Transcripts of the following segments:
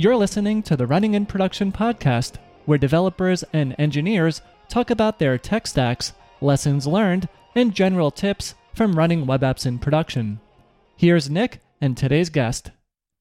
You're listening to the Running in Production podcast, where developers and engineers talk about their tech stacks, lessons learned, and general tips from running web apps in production. Here's Nick and today's guest.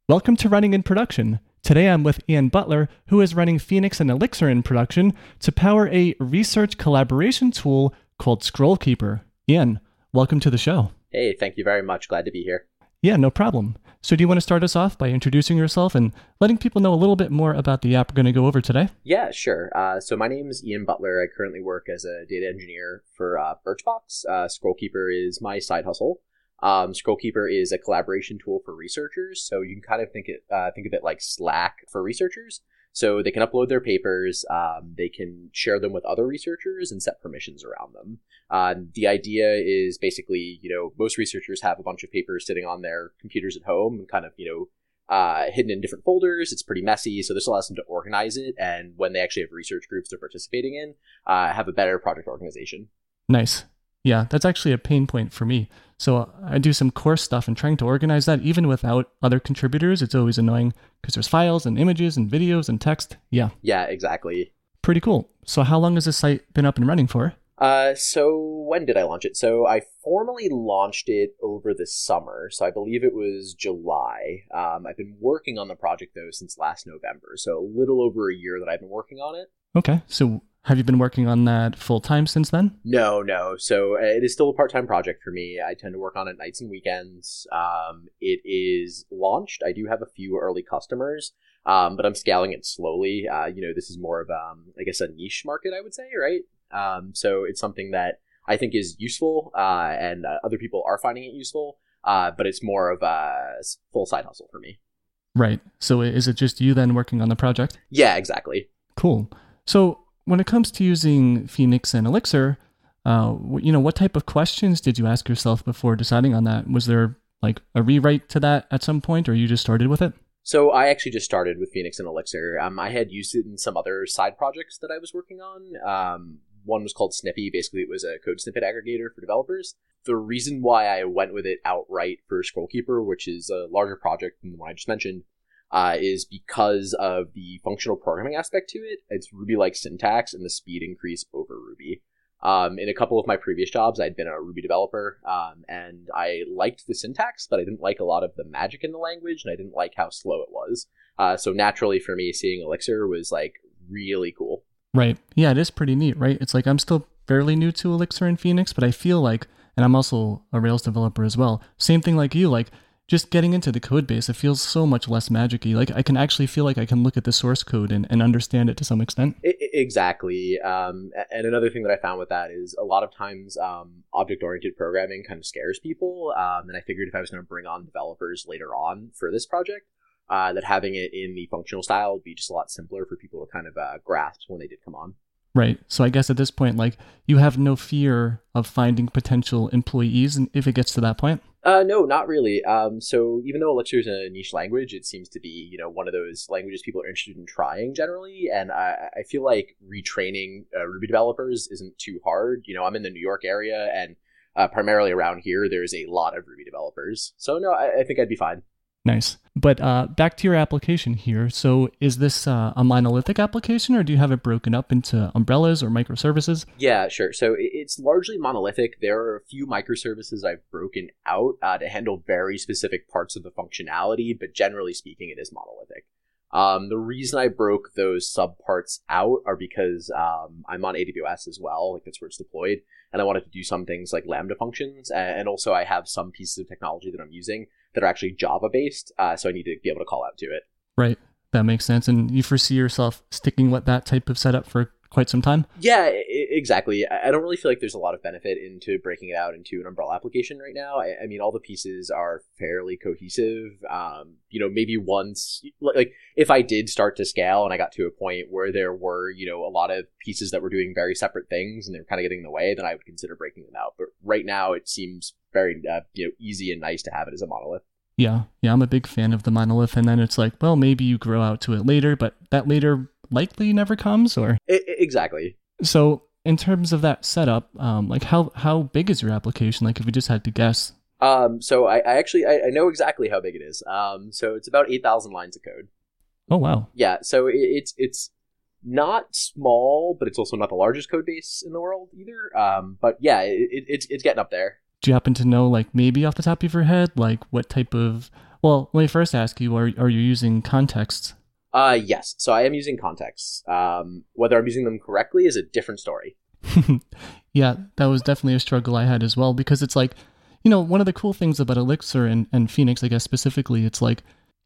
Welcome to Running in Production. Today I'm with Ian Butler, who is running Phoenix and Elixir in production to power a research collaboration tool called Scrollkeeper. Ian, welcome to the show. Hey, thank you very much. Glad to be here. Yeah, no problem. So, do you want to start us off by introducing yourself and letting people know a little bit more about the app we're going to go over today? Yeah, sure. Uh, so, my name is Ian Butler. I currently work as a data engineer for uh, Birchbox. Uh, Scrollkeeper is my side hustle. Um, Scrollkeeper is a collaboration tool for researchers. So, you can kind of think it uh, think of it like Slack for researchers. So they can upload their papers, um, they can share them with other researchers and set permissions around them. Uh, the idea is basically, you know, most researchers have a bunch of papers sitting on their computers at home and kind of, you know, uh, hidden in different folders. It's pretty messy, so this allows them to organize it. And when they actually have research groups they're participating in, uh, have a better project organization. Nice. Yeah, that's actually a pain point for me. So I do some course stuff and trying to organize that even without other contributors, it's always annoying because there's files and images and videos and text. Yeah. Yeah, exactly. Pretty cool. So how long has this site been up and running for? Uh, so when did I launch it? So I formally launched it over the summer. So I believe it was July. Um, I've been working on the project though since last November. So a little over a year that I've been working on it. Okay. So have you been working on that full time since then? No, no. So uh, it is still a part time project for me. I tend to work on it nights and weekends. Um, it is launched. I do have a few early customers, um, but I'm scaling it slowly. Uh, you know, this is more of, um, I guess, a niche market, I would say, right? Um, so it's something that I think is useful, uh, and uh, other people are finding it useful, uh, but it's more of a full side hustle for me. Right. So is it just you then working on the project? Yeah, exactly. Cool. So when it comes to using Phoenix and Elixir, uh, you know, what type of questions did you ask yourself before deciding on that? Was there like a rewrite to that at some point, or you just started with it? So I actually just started with Phoenix and Elixir. Um, I had used it in some other side projects that I was working on. Um, one was called Snippy. Basically, it was a code snippet aggregator for developers. The reason why I went with it outright for Scrollkeeper, which is a larger project than the one I just mentioned, uh, is because of the functional programming aspect to it. It's Ruby like syntax and the speed increase over Ruby. Um, in a couple of my previous jobs, I'd been a Ruby developer, um, and I liked the syntax, but I didn't like a lot of the magic in the language, and I didn't like how slow it was. Uh, so naturally, for me, seeing Elixir was like really cool. Right. Yeah, it is pretty neat, right? It's like I'm still fairly new to Elixir and Phoenix, but I feel like, and I'm also a Rails developer as well. Same thing like you, like just getting into the code base, it feels so much less magicy. Like I can actually feel like I can look at the source code and, and understand it to some extent. It, exactly. Um, and another thing that I found with that is a lot of times um, object oriented programming kind of scares people. Um, and I figured if I was going to bring on developers later on for this project, uh, that having it in the functional style would be just a lot simpler for people to kind of uh, grasp when they did come on. Right. So I guess at this point, like you have no fear of finding potential employees, and if it gets to that point. Uh, no, not really. Um, so even though Elixir is a niche language, it seems to be you know one of those languages people are interested in trying generally, and I, I feel like retraining uh, Ruby developers isn't too hard. You know, I'm in the New York area, and uh, primarily around here, there's a lot of Ruby developers. So no, I, I think I'd be fine. Nice. But uh, back to your application here. So, is this uh, a monolithic application, or do you have it broken up into umbrellas or microservices? Yeah, sure. So it's largely monolithic. There are a few microservices I've broken out uh, to handle very specific parts of the functionality, but generally speaking, it is monolithic. Um, the reason I broke those subparts out are because um, I'm on AWS as well, like that's where it's deployed, and I wanted to do some things like Lambda functions, and also I have some pieces of technology that I'm using that are actually Java based. Uh, so I need to be able to call out to it. Right. That makes sense. And you foresee yourself sticking with that type of setup for quite some time? Yeah, exactly. I don't really feel like there's a lot of benefit into breaking it out into an umbrella application right now. I, I mean, all the pieces are fairly cohesive. Um, you know, maybe once, like, if I did start to scale and I got to a point where there were, you know, a lot of pieces that were doing very separate things and they were kind of getting in the way, then I would consider breaking them out. But right now, it seems very uh, you know easy and nice to have it as a monolith. Yeah, yeah, I'm a big fan of the monolith, and then it's like, well, maybe you grow out to it later, but that later likely never comes, or it, exactly. So, in terms of that setup, um, like how how big is your application? Like, if we just had to guess. Um, so I, I actually I, I, know exactly how big it is. Um, so it's about eight thousand lines of code. Oh wow. Yeah, so it, it's it's not small, but it's also not the largest code base in the world either. Um, but yeah, it, it, it's it's getting up there. Do you happen to know, like maybe off the top of your head, like what type of? Well, let me first ask you: Are are you using contexts? Uh, yes. So I am using contexts. Um, whether I'm using them correctly is a different story. yeah, that was definitely a struggle I had as well because it's like, you know, one of the cool things about Elixir and, and Phoenix, I guess specifically, it's like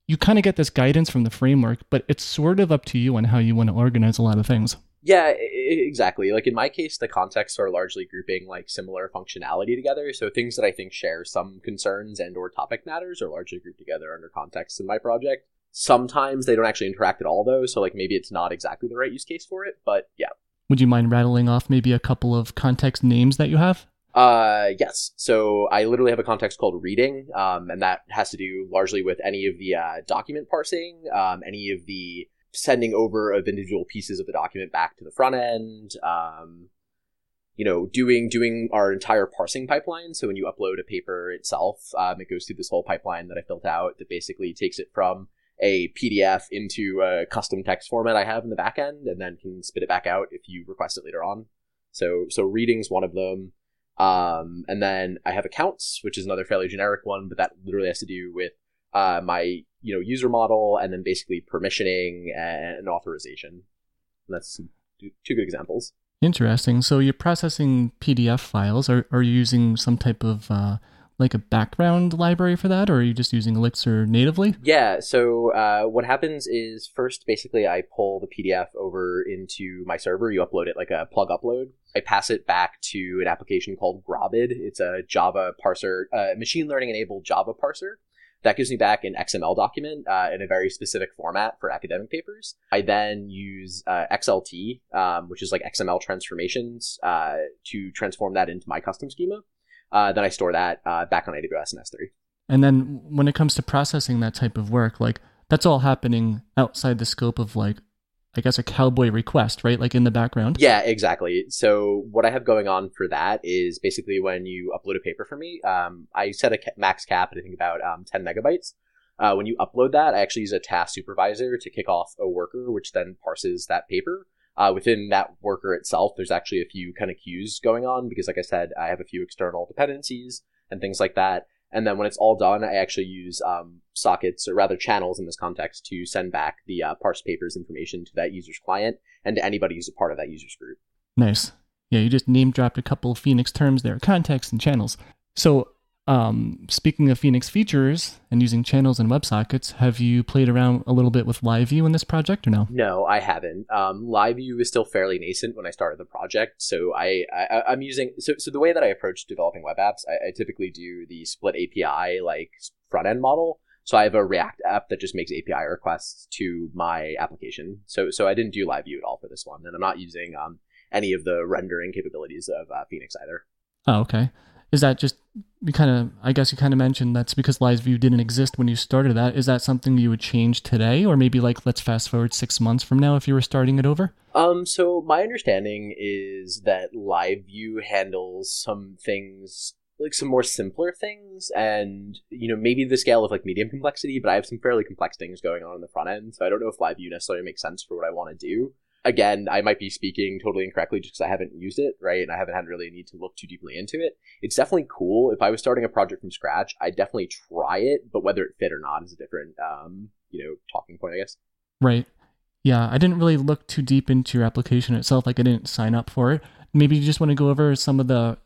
you kind of get this guidance from the framework, but it's sort of up to you on how you want to organize a lot of things. Yeah, exactly. Like in my case, the contexts are largely grouping like similar functionality together. So things that I think share some concerns and or topic matters are largely grouped together under contexts in my project. Sometimes they don't actually interact at all though, so like maybe it's not exactly the right use case for it, but yeah. Would you mind rattling off maybe a couple of context names that you have? Uh, yes. So I literally have a context called reading, um, and that has to do largely with any of the uh, document parsing, um, any of the sending over of individual pieces of the document back to the front end. Um, you know, doing doing our entire parsing pipeline. So when you upload a paper itself, um, it goes through this whole pipeline that I built out that basically takes it from a PDF into a custom text format I have in the backend, and then can spit it back out if you request it later on. So so reading's one of them. Um, and then I have accounts, which is another fairly generic one, but that literally has to do with uh, my you know user model and then basically permissioning and authorization. And that's two good examples. Interesting. So you're processing PDF files. Are are you using some type of uh, like a background library for that, or are you just using Elixir natively? Yeah. So uh, what happens is first, basically, I pull the PDF over into my server. You upload it like a plug upload. I pass it back to an application called Grobid. It's a Java parser, uh, machine learning enabled Java parser. That gives me back an XML document uh, in a very specific format for academic papers. I then use uh, XLT, um, which is like XML transformations, uh, to transform that into my custom schema. Uh, then I store that uh, back on AWS and S3. And then when it comes to processing that type of work, like that's all happening outside the scope of like, I guess a cowboy request, right? Like in the background. Yeah, exactly. So what I have going on for that is basically when you upload a paper for me, um, I set a max cap I think about um, 10 megabytes. Uh, when you upload that, I actually use a task supervisor to kick off a worker, which then parses that paper. Uh, within that worker itself, there's actually a few kind of queues going on because, like I said, I have a few external dependencies and things like that. And then when it's all done, I actually use um, sockets, or rather channels in this context, to send back the uh, parse papers information to that user's client and to anybody who's a part of that user's group. Nice. Yeah, you just name dropped a couple Phoenix terms there context and channels. So um, speaking of Phoenix features and using channels and WebSockets, have you played around a little bit with LiveView in this project or no? No, I haven't. Um, LiveView is still fairly nascent when I started the project, so I, I am using so so the way that I approach developing web apps, I, I typically do the split API like front end model. So I have a React app that just makes API requests to my application. So so I didn't do LiveView at all for this one, and I'm not using um, any of the rendering capabilities of uh, Phoenix either. Oh, okay is that just you kind of i guess you kind of mentioned that's because LiveView didn't exist when you started that. Is that something you would change today? Or maybe like let's fast forward six months from now if you were starting it over? Um so my understanding is that LiveView handles some things like some more simpler things and you know maybe the scale of like medium complexity but i have some fairly complex things going on in the front end so i don't know if LiveView necessarily makes sense for what i want to do again, I might be speaking totally incorrectly just because I haven't used it, right? And I haven't had really a need to look too deeply into it. It's definitely cool. If I was starting a project from scratch, I'd definitely try it, but whether it fit or not is a different, um, you know, talking point, I guess. Right. Yeah, I didn't really look too deep into your application itself. Like, I didn't sign up for it. Maybe you just want to go over some of the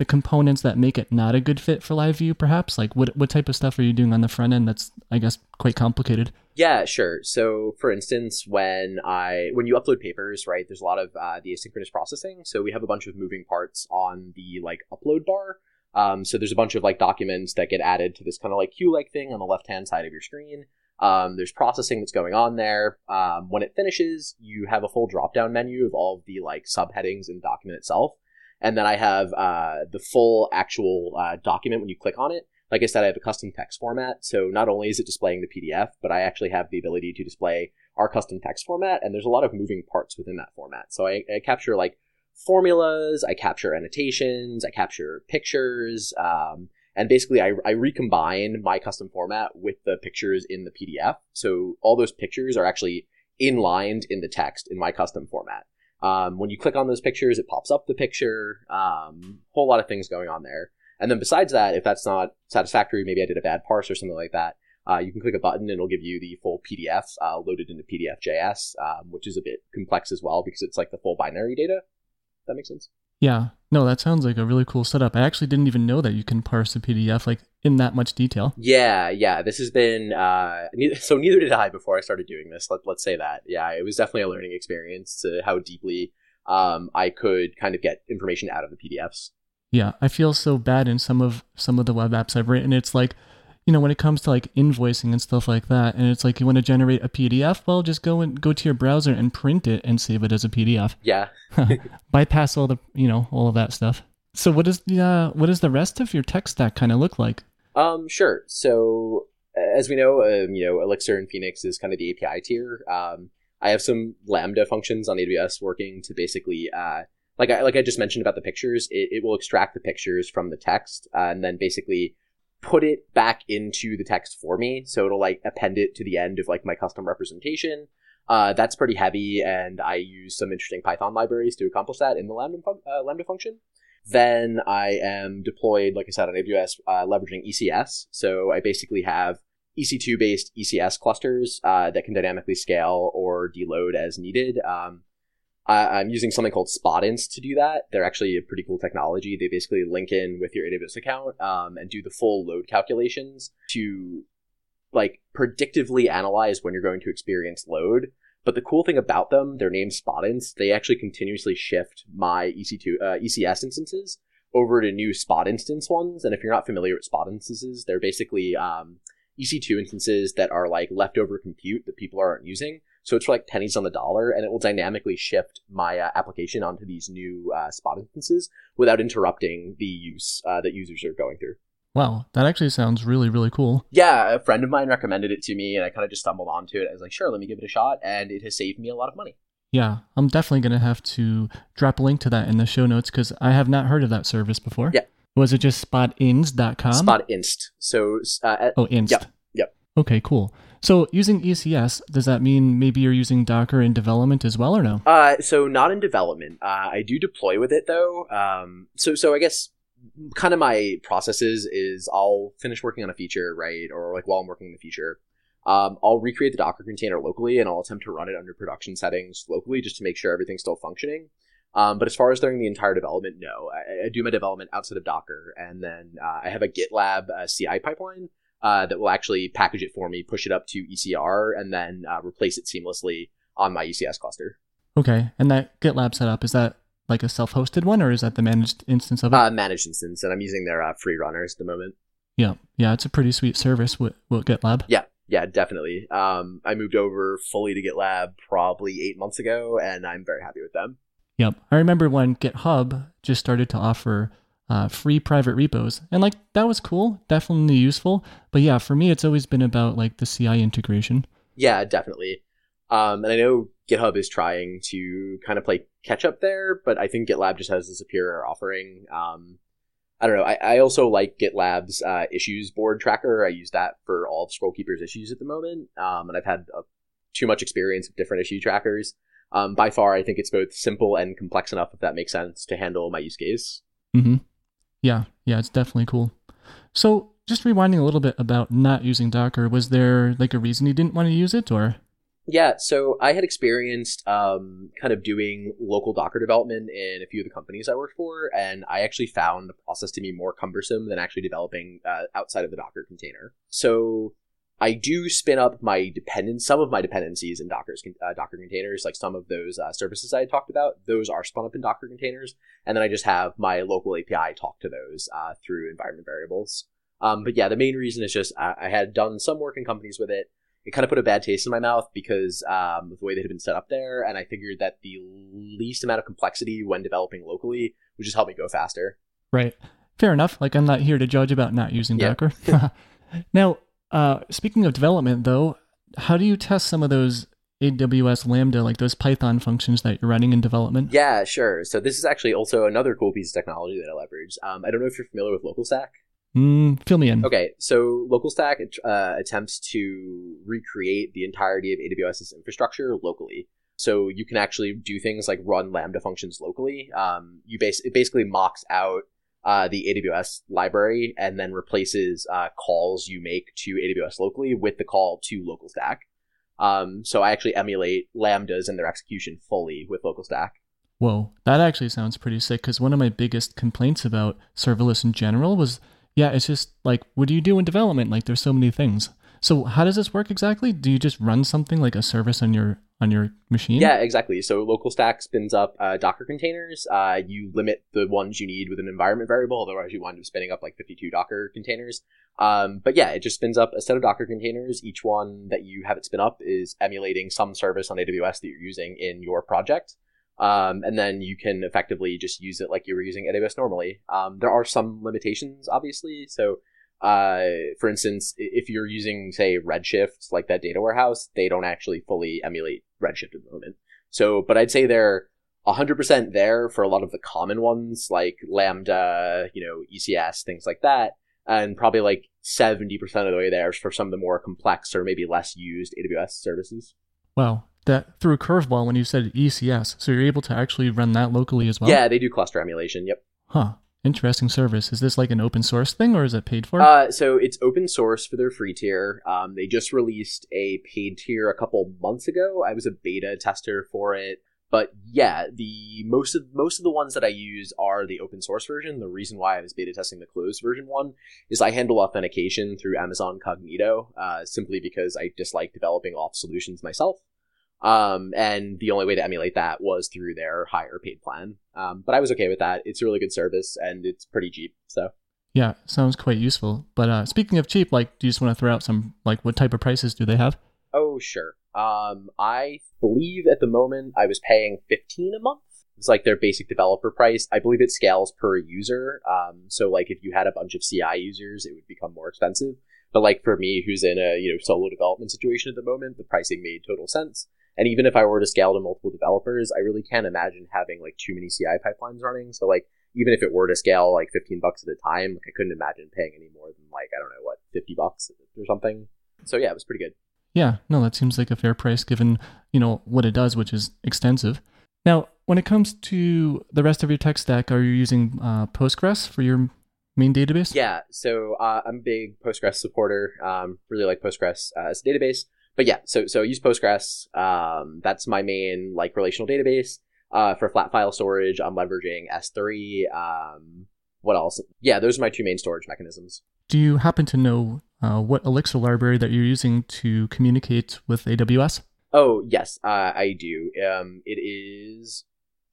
the components that make it not a good fit for LiveView, perhaps? Like, what what type of stuff are you doing on the front end that's, I guess, quite complicated? Yeah, sure. So, for instance, when I when you upload papers, right, there's a lot of uh, the asynchronous processing. So we have a bunch of moving parts on the like upload bar. Um, so there's a bunch of like documents that get added to this kind of like queue-like thing on the left-hand side of your screen. Um, there's processing that's going on there. Um, when it finishes, you have a full drop-down menu of all of the like subheadings in the document itself, and then I have uh, the full actual uh, document when you click on it like I said, I have a custom text format. So not only is it displaying the PDF, but I actually have the ability to display our custom text format. And there's a lot of moving parts within that format. So I, I capture like formulas, I capture annotations, I capture pictures, um, And basically, I, I recombine my custom format with the pictures in the PDF. So all those pictures are actually inlined in the text in my custom format. Um, when you click on those pictures, it pops up the picture. Um, whole lot of things going on there. And then besides that, if that's not satisfactory, maybe I did a bad parse or something like that. Uh, you can click a button and it'll give you the full PDF uh, loaded into PDF.js, um, which is a bit complex as well because it's like the full binary data. That makes sense. Yeah. No, that sounds like a really cool setup. I actually didn't even know that you can parse a PDF like in that much detail. Yeah, yeah. This has been uh, ne- so neither did I before I started doing this. Let, let's say that. Yeah, it was definitely a learning experience to how deeply um, I could kind of get information out of the PDFs. Yeah, I feel so bad in some of some of the web apps I've written. It's like you know, when it comes to like invoicing and stuff like that, and it's like you want to generate a PDF, well, just go and go to your browser and print it and save it as a PDF. Yeah. Bypass all the, you know, all of that stuff. So what does the uh, what does the rest of your tech stack kind of look like? Um, sure. So as we know, um, you know, Elixir and Phoenix is kind of the API tier. Um, I have some Lambda functions on AWS working to basically, uh, like I like I just mentioned about the pictures, it, it will extract the pictures from the text uh, and then basically put it back into the text for me. So it'll like append it to the end of like my custom representation. Uh, that's pretty heavy, and I use some interesting Python libraries to accomplish that in the Lambda, fun- uh, Lambda function. Then I am deployed, like I said, on AWS, uh, leveraging ECS. So I basically have EC2 based ECS clusters uh, that can dynamically scale or deload as needed. Um, I, am using something called Spotinst to do that. They're actually a pretty cool technology. They basically link in with your AWS account um, and do the full load calculations to like predictively analyze when you're going to experience load. But the cool thing about them, their name Spotinst, they actually continuously shift my EC2 uh, ECS instances over to new spot instance ones. And if you're not familiar with spot instances, they're basically um, EC2 instances that are like leftover compute that people aren't using. So it's for like pennies on the dollar, and it will dynamically shift my uh, application onto these new uh, spot instances without interrupting the use uh, that users are going through. Wow, that actually sounds really, really cool. Yeah, a friend of mine recommended it to me, and I kind of just stumbled onto it. I was like, sure, let me give it a shot, and it has saved me a lot of money. Yeah, I'm definitely going to have to drop a link to that in the show notes because I have not heard of that service before. Yeah. Was it just spotinst.com? Spotinst. So, uh, oh, inst. Yep. Yep. Okay, cool. So using ECS, does that mean maybe you're using Docker in development as well, or no? Uh, so not in development. Uh, I do deploy with it though. Um, so so I guess kind of my processes is I'll finish working on a feature, right, or like while I'm working on the feature, um, I'll recreate the Docker container locally and I'll attempt to run it under production settings locally just to make sure everything's still functioning. Um, but as far as during the entire development, no. I, I do my development outside of Docker, and then uh, I have a GitLab uh, CI pipeline uh, that will actually package it for me, push it up to ECR, and then uh, replace it seamlessly on my ECS cluster. Okay, and that GitLab setup is that like a self-hosted one, or is that the managed instance of it? Uh, managed instance, and I'm using their uh, free runners at the moment. Yeah, yeah, it's a pretty sweet service with, with GitLab. Yeah, yeah, definitely. Um, I moved over fully to GitLab probably eight months ago, and I'm very happy with them. Yep, I remember when GitHub just started to offer uh, free private repos, and like that was cool, definitely useful. But yeah, for me, it's always been about like the CI integration. Yeah, definitely. Um, and I know GitHub is trying to kind of play catch up there, but I think GitLab just has a superior offering. Um, I don't know. I, I also like GitLab's uh, issues board tracker. I use that for all of Scrollkeeper's issues at the moment, um, and I've had uh, too much experience with different issue trackers. Um, by far, I think it's both simple and complex enough, if that makes sense, to handle my use case. Mm-hmm. Yeah, yeah, it's definitely cool. So, just rewinding a little bit about not using Docker, was there like a reason you didn't want to use it, or? Yeah, so I had experienced um, kind of doing local Docker development in a few of the companies I worked for, and I actually found the process to be more cumbersome than actually developing uh, outside of the Docker container. So I do spin up my dependence, some of my dependencies in Docker's uh, Docker containers, like some of those uh, services I talked about. Those are spun up in Docker containers, and then I just have my local API talk to those uh, through environment variables. Um, but yeah, the main reason is just I, I, had done some work in companies with it. It kind of put a bad taste in my mouth because um, of the way they had been set up there, and I figured that the least amount of complexity when developing locally would just help me go faster. Right. Fair enough. Like I'm not here to judge about not using yeah. Docker. now, uh, speaking of development, though, how do you test some of those AWS Lambda, like those Python functions that you're running in development? Yeah, sure. So this is actually also another cool piece of technology that I leverage. Um, I don't know if you're familiar with LocalStack. Mm, fill me in. Okay, so LocalStack uh, attempts to recreate the entirety of AWS's infrastructure locally. So you can actually do things like run Lambda functions locally. Um, you base it basically mocks out uh, the AWS library and then replaces uh, calls you make to AWS locally with the call to LocalStack. Um, so I actually emulate lambdas and their execution fully with LocalStack. Whoa, that actually sounds pretty sick. Because one of my biggest complaints about serverless in general was, yeah, it's just like, what do you do in development? Like, there's so many things. So how does this work exactly? Do you just run something like a service on your on your machine? Yeah, exactly. So LocalStack spins up uh, Docker containers. Uh, you limit the ones you need with an environment variable, otherwise you wind up spinning up like 52 Docker containers. Um, but yeah, it just spins up a set of Docker containers. Each one that you have it spin up is emulating some service on AWS that you're using in your project. Um, and then you can effectively just use it like you were using AWS normally. Um, there are some limitations, obviously. So uh, for instance, if you're using, say, Redshift, like that data warehouse, they don't actually fully emulate Redshift at the moment. So, but I'd say they're 100% there for a lot of the common ones, like Lambda, you know, ECS, things like that. And probably like 70% of the way there for some of the more complex or maybe less used AWS services. Wow. That threw a curveball when you said ECS. So you're able to actually run that locally as well? Yeah, they do cluster emulation. Yep. Huh. Interesting service. Is this like an open source thing or is it paid for? Uh, so it's open source for their free tier. Um, they just released a paid tier a couple months ago. I was a beta tester for it. But yeah, the most of most of the ones that I use are the open source version. The reason why I was beta testing the closed version one is I handle authentication through Amazon Cognito, uh, simply because I dislike developing auth solutions myself. Um, and the only way to emulate that was through their higher paid plan. Um, but I was okay with that. It's a really good service and it's pretty cheap. So yeah, sounds quite useful. But uh, speaking of cheap, like, do you just want to throw out some like what type of prices do they have? Oh sure. Um, I believe at the moment I was paying fifteen a month. It's like their basic developer price. I believe it scales per user. Um, so like if you had a bunch of CI users, it would become more expensive. But like for me, who's in a you know solo development situation at the moment, the pricing made total sense. And even if I were to scale to multiple developers, I really can't imagine having like too many CI pipelines running. So like even if it were to scale like 15 bucks at a time, like I couldn't imagine paying any more than like, I don't know what, 50 bucks or something. So yeah, it was pretty good. Yeah, no, that seems like a fair price given, you know, what it does, which is extensive. Now, when it comes to the rest of your tech stack, are you using uh, Postgres for your main database? Yeah, so uh, I'm a big Postgres supporter. Um, really like Postgres uh, as a database but yeah, so so I use Postgres. Um, that's my main like relational database. Uh, for flat file storage, I'm leveraging S3. Um, what else? Yeah, those are my two main storage mechanisms. Do you happen to know uh, what Elixir library that you're using to communicate with AWS? Oh yes, uh, I do. Um, it is.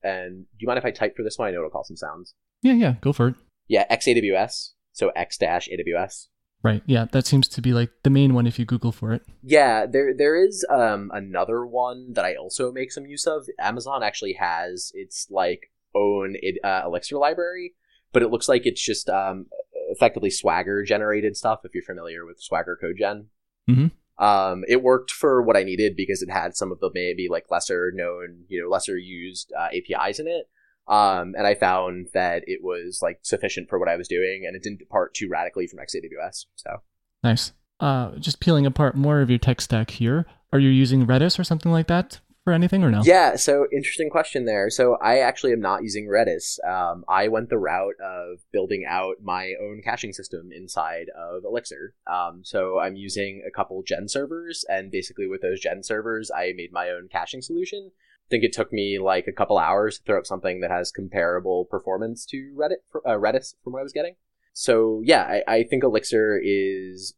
And do you mind if I type for this one? I know it'll cause some sounds. Yeah, yeah, go for it. Yeah, ExAws. So X dash AWS. Right. Yeah, that seems to be like the main one if you Google for it. Yeah, there there is um, another one that I also make some use of. Amazon actually has its like own uh, Elixir library, but it looks like it's just um, effectively Swagger generated stuff. If you're familiar with Swagger CodeGen, mm-hmm. um, it worked for what I needed because it had some of the maybe like lesser known, you know, lesser used uh, APIs in it. Um, and I found that it was like sufficient for what I was doing, and it didn't depart too radically from ExAws. So nice. Uh, just peeling apart more of your tech stack here. Are you using Redis or something like that for anything, or no? Yeah. So interesting question there. So I actually am not using Redis. Um, I went the route of building out my own caching system inside of Elixir. Um, so I'm using a couple GenServers, and basically with those GenServers, I made my own caching solution I think it took me like a couple hours to throw up something that has comparable performance to Reddit, uh, Redis from what I was getting. So yeah, I, I think Elixir is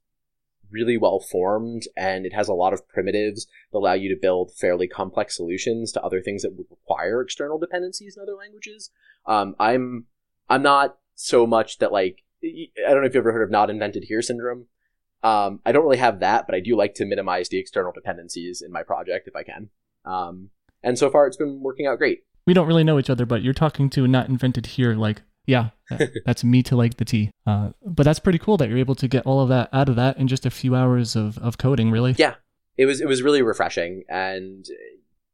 really well formed and it has a lot of primitives that allow you to build fairly complex solutions to other things that would require external dependencies in other languages. Um, I'm I'm not so much that like I don't know if you've ever heard of not invented here syndrome. Um, I don't really have that, but I do like to minimize the external dependencies in my project if I can. Um, and so far, it's been working out great. We don't really know each other, but you're talking to not invented here. Like, yeah, that's me to like the T. Uh, but that's pretty cool that you're able to get all of that out of that in just a few hours of, of coding. Really? Yeah, it was it was really refreshing, and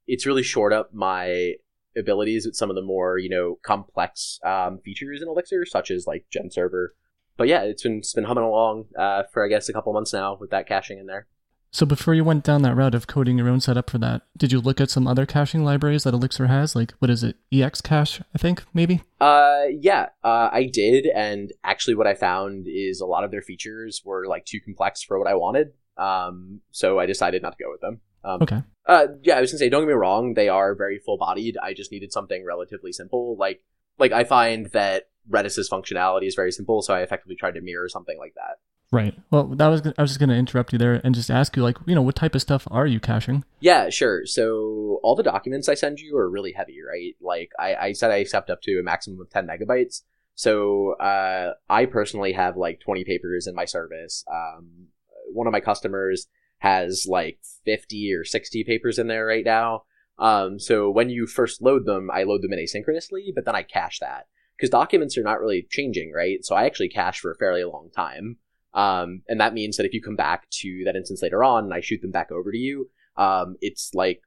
it's really shored up my abilities with some of the more you know complex um, features in Elixir, such as like GenServer. but yeah, it's been it's been humming along uh, for I guess a couple months now with that caching in there. So before you went down that route of coding your own setup for that, did you look at some other caching libraries that Elixir has? Like what is it? ExCache, I think, maybe? Uh yeah, uh, I did and actually what I found is a lot of their features were like too complex for what I wanted. Um so I decided not to go with them. Um, Okay. Uh, yeah, I was gonna say, don't get me wrong, they are very full bodied. I just needed something relatively simple. Like, like I find that Redis's functionality is very simple, so I effectively tried to mirror something like that. Right. Well, that was I was just going to interrupt you there and just ask you like, you know, what type of stuff are you caching? Yeah, sure. So all the documents I send you are really heavy, right? Like I, I said, I accept up to a maximum of ten megabytes. So uh, I personally have like twenty papers in my service. Um, one of my customers has like 50 or 60 papers in there right now. Um, so when you first load them, I load them in asynchronously, but then I cache that because documents are not really changing, right? So I actually cache for a fairly long time. Um, and that means that if you come back to that instance later on and I shoot them back over to you, um, it's like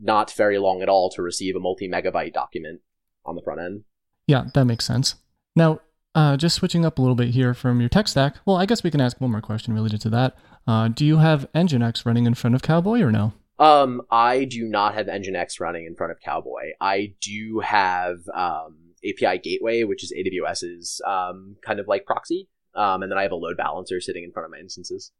not very long at all to receive a multi megabyte document on the front end. Yeah, that makes sense. Now, uh, just switching up a little bit here from your tech stack. Well, I guess we can ask one more question related to that. Uh, do you have Nginx running in front of Cowboy or no? Um, I do not have Nginx running in front of Cowboy. I do have um, API Gateway, which is AWS's um, kind of like proxy, um, and then I have a load balancer sitting in front of my instances.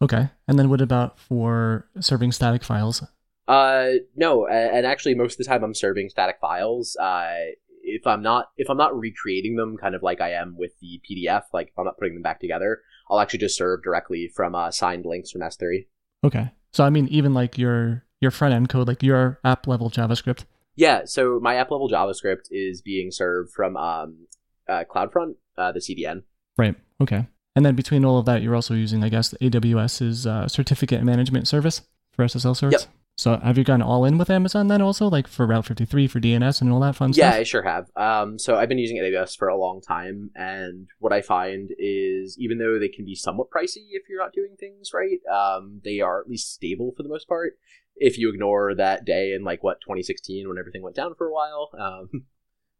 Okay. And then what about for serving static files? Uh, no, and actually, most of the time I'm serving static files. Uh, if I'm not if I'm not recreating them, kind of like I am with the PDF, like if I'm not putting them back together, I'll actually just serve directly from uh, signed links from S3. Okay. So I mean, even like your your front end code, like your app level JavaScript. Yeah, so my app level JavaScript is being served from um, uh, CloudFront, uh, the CDN. Right. Okay. And then between all of that, you're also using, I guess, AWS's uh, certificate management service for SSL certs. Yep. So have you gone all in with Amazon then also, like for Route 53 for DNS and all that fun Yeah, stuff? Yeah, I sure have. Um, so I've been using AWS for a long time, and what I find is even though they can be somewhat pricey if you're not doing things right, um, they are at least stable for the most part. If you ignore that day in like what 2016 when everything went down for a while. Um,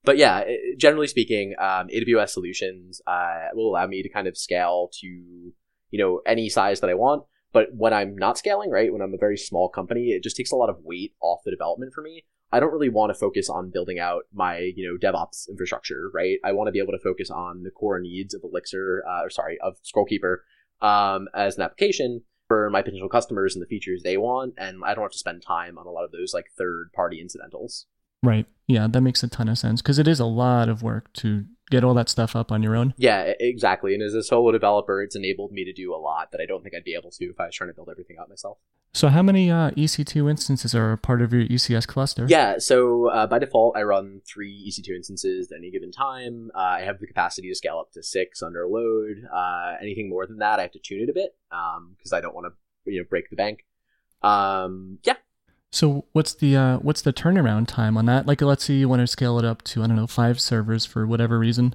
but yeah, generally speaking, um, AWS solutions uh, will allow me to kind of scale to you know any size that I want. But when I'm not scaling, right, when I'm a very small company, it just takes a lot of weight off the development for me. I don't really want to focus on building out my, you know, DevOps infrastructure, right? I want to be able to focus on the core needs of Elixir, uh, or sorry, of Scrollkeeper um, as an application for my potential customers and the features they want, and I don't have to spend time on a lot of those like third-party incidentals. Right. Yeah, that makes a ton of sense because it is a lot of work to get all that stuff up on your own. Yeah, exactly. And as a solo developer, it's enabled me to do a lot that I don't think I'd be able to if I was trying to build everything out myself. So how many uh, EC2 instances are part of your ECS cluster? Yeah, so uh, by default, I run three EC2 instances at any given time. Uh, I have the capacity to scale up to six under load. Uh, anything more than that, I have to tune it a bit because I don't want to, you know, break the bank. Um, yeah, So what's the uh, what's the turnaround time on that? Like, let's say you want to scale it up to I don't know five servers for whatever reason.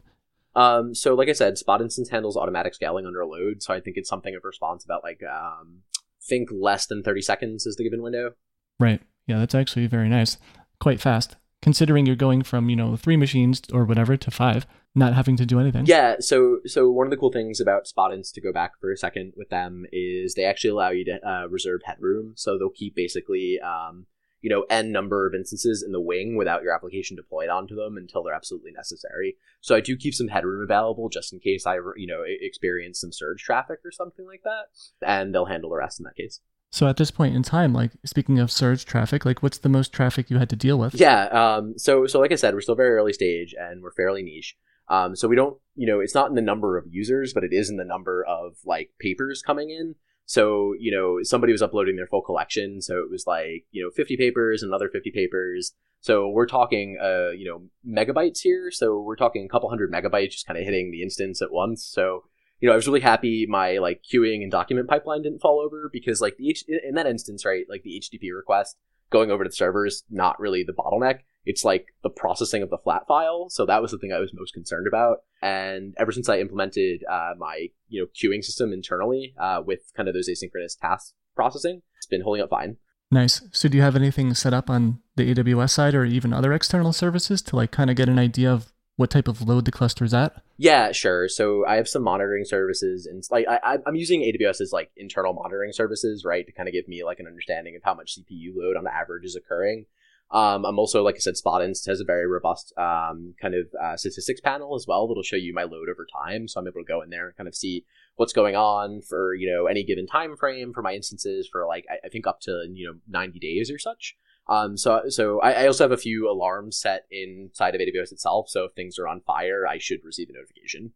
Um, so like I said, Spotinst handles automatic scaling under load, so I think it's something of response about like um, think less than thirty seconds is the given window. Right. Yeah, that's actually very nice. Quite fast, considering you're going from you know three machines or whatever to five, not having to do anything. Yeah, so so one of the cool things about Spotinst to go back for a second with them is they actually allow you to uh, reserve headroom, so they'll keep basically um, you know n number of instances in the wing without your application deployed onto them until they're absolutely necessary. So I do keep some headroom available just in case I you know experience some surge traffic or something like that, and they'll handle the rest in that case. So at this point in time, like speaking of surge traffic, like what's the most traffic you had to deal with? Yeah. Um, so so like I said, we're still very early stage and we're fairly niche. Um, so we don't, you know, it's not in the number of users, but it is in the number of like papers coming in. So you know, somebody was uploading their full collection, so it was like you know, 50 papers, another 50 papers. So we're talking, uh, you know, megabytes here. So we're talking a couple hundred megabytes, just kind of hitting the instance at once. So you know, I was really happy my like queuing and document pipeline didn't fall over because like the H- in that instance, right, like the HTTP request going over to the server is not really the bottleneck. It's like the processing of the flat file. So that was the thing I was most concerned about. And ever since I implemented uh, my you know queuing system internally uh, with kind of those asynchronous task processing, it's been holding up fine. Nice. So do you have anything set up on the AWS side or even other external services to like kind of get an idea of what type of load the cluster is at? Yeah, sure. So I have some monitoring services, and like I, I'm using AWS's like internal monitoring services, right, to kind of give me like an understanding of how much CPU load on average is occurring. Um, I'm also, like I said, Spotinst has a very robust um, kind of uh, statistics panel as well that'll show you my load over time. So I'm able to go in there and kind of see what's going on for you know any given time frame for my instances for like I, I think up to you know 90 days or such. Um, so so I, I, also have a few alarms set inside of AWS itself. So if things are on fire, I should receive a notification.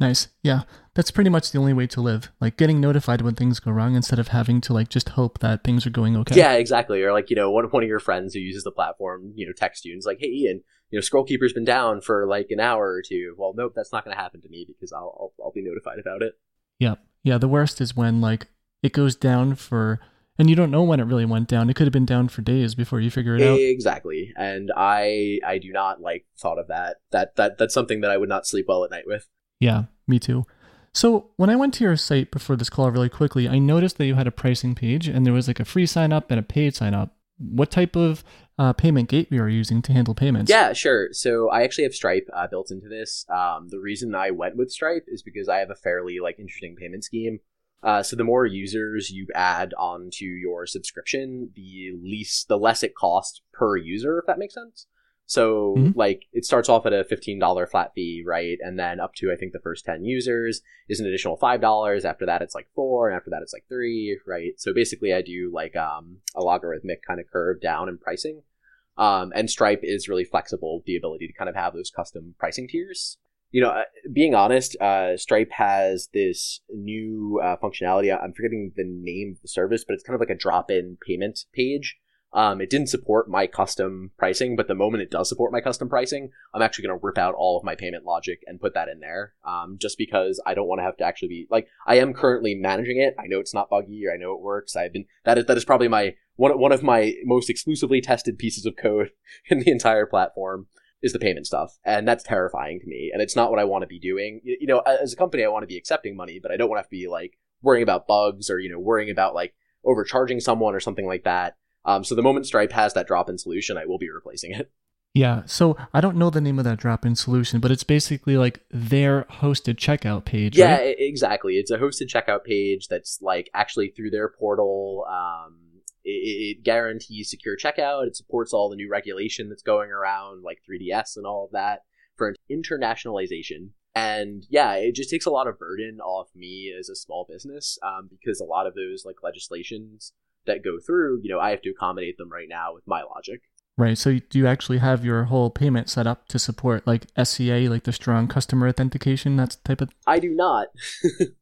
Nice. Yeah. That's pretty much the only way to live. Like getting notified when things go wrong instead of having to like just hope that things are going okay. Yeah, exactly. Or like, you know, one, one of your friends who uses the platform, you know, text you and is like, hey, Ian, you know, Scrollkeeper's been down for like an hour or two. Well, nope, that's not going to happen to me because I'll, I'll, I'll be notified about it. Yeah. Yeah. The worst is when like it goes down for and you don't know when it really went down. It could have been down for days before you figure it out. Exactly. And I I do not like thought of that. That that that's something that I would not sleep well at night with. Yeah, me too. So when I went to your site before this call really quickly, I noticed that you had a pricing page and there was like a free sign up and a paid sign up. What type of uh, payment gateway are you using to handle payments? Yeah, sure. So I actually have Stripe uh, built into this. Um, the reason I went with Stripe is because I have a fairly like interesting payment scheme. Uh, so the more users you add onto your subscription, the least the less it costs per user, if that makes sense. So mm-hmm. like it starts off at a $15 flat fee, right? And then up to I think the first 10 users is an additional $5. After that it's like 4 and after that it's like 3, right? So basically I do like um, a logarithmic kind of curve down in pricing. Um, and Stripe is really flexible with the ability to kind of have those custom pricing tiers. You know, uh, being honest, uh, Stripe has this new uh, functionality. I'm forgetting the name of the service, but it's kind of like a drop-in payment page um, it didn't support my custom pricing, but the moment it does support my custom pricing, I'm actually going to rip out all of my payment logic and put that in there. Um, just because I don't want to have to actually be like I am currently managing it. I know it's not buggy. I know it works. I've been that is that is probably my one one of my most exclusively tested pieces of code in the entire platform is the payment stuff, and that's terrifying to me. And it's not what I want to be doing. You, you know, as a company, I want to be accepting money, but I don't want to have to be like worrying about bugs or you know worrying about like overcharging someone or something like that. Um, so the moment Stripe has that drop-in solution, I will be replacing it. Yeah, so I don't know the name of that drop-in solution, but it's basically like their hosted checkout page. Yeah, right? exactly. It's a hosted checkout page that's like actually through their portal. Um, it, it, guarantees secure checkout. It supports all the new regulation that's going around, like 3DS and all of that, for internationalization. And yeah, it just takes a lot of burden off me as a small business um, because a lot of those like legislations that go through, you know, I have to accommodate them right now with my logic. Right. So do you actually have your whole payment set up to support like SCA, like the strong customer authentication, that type of? I do not.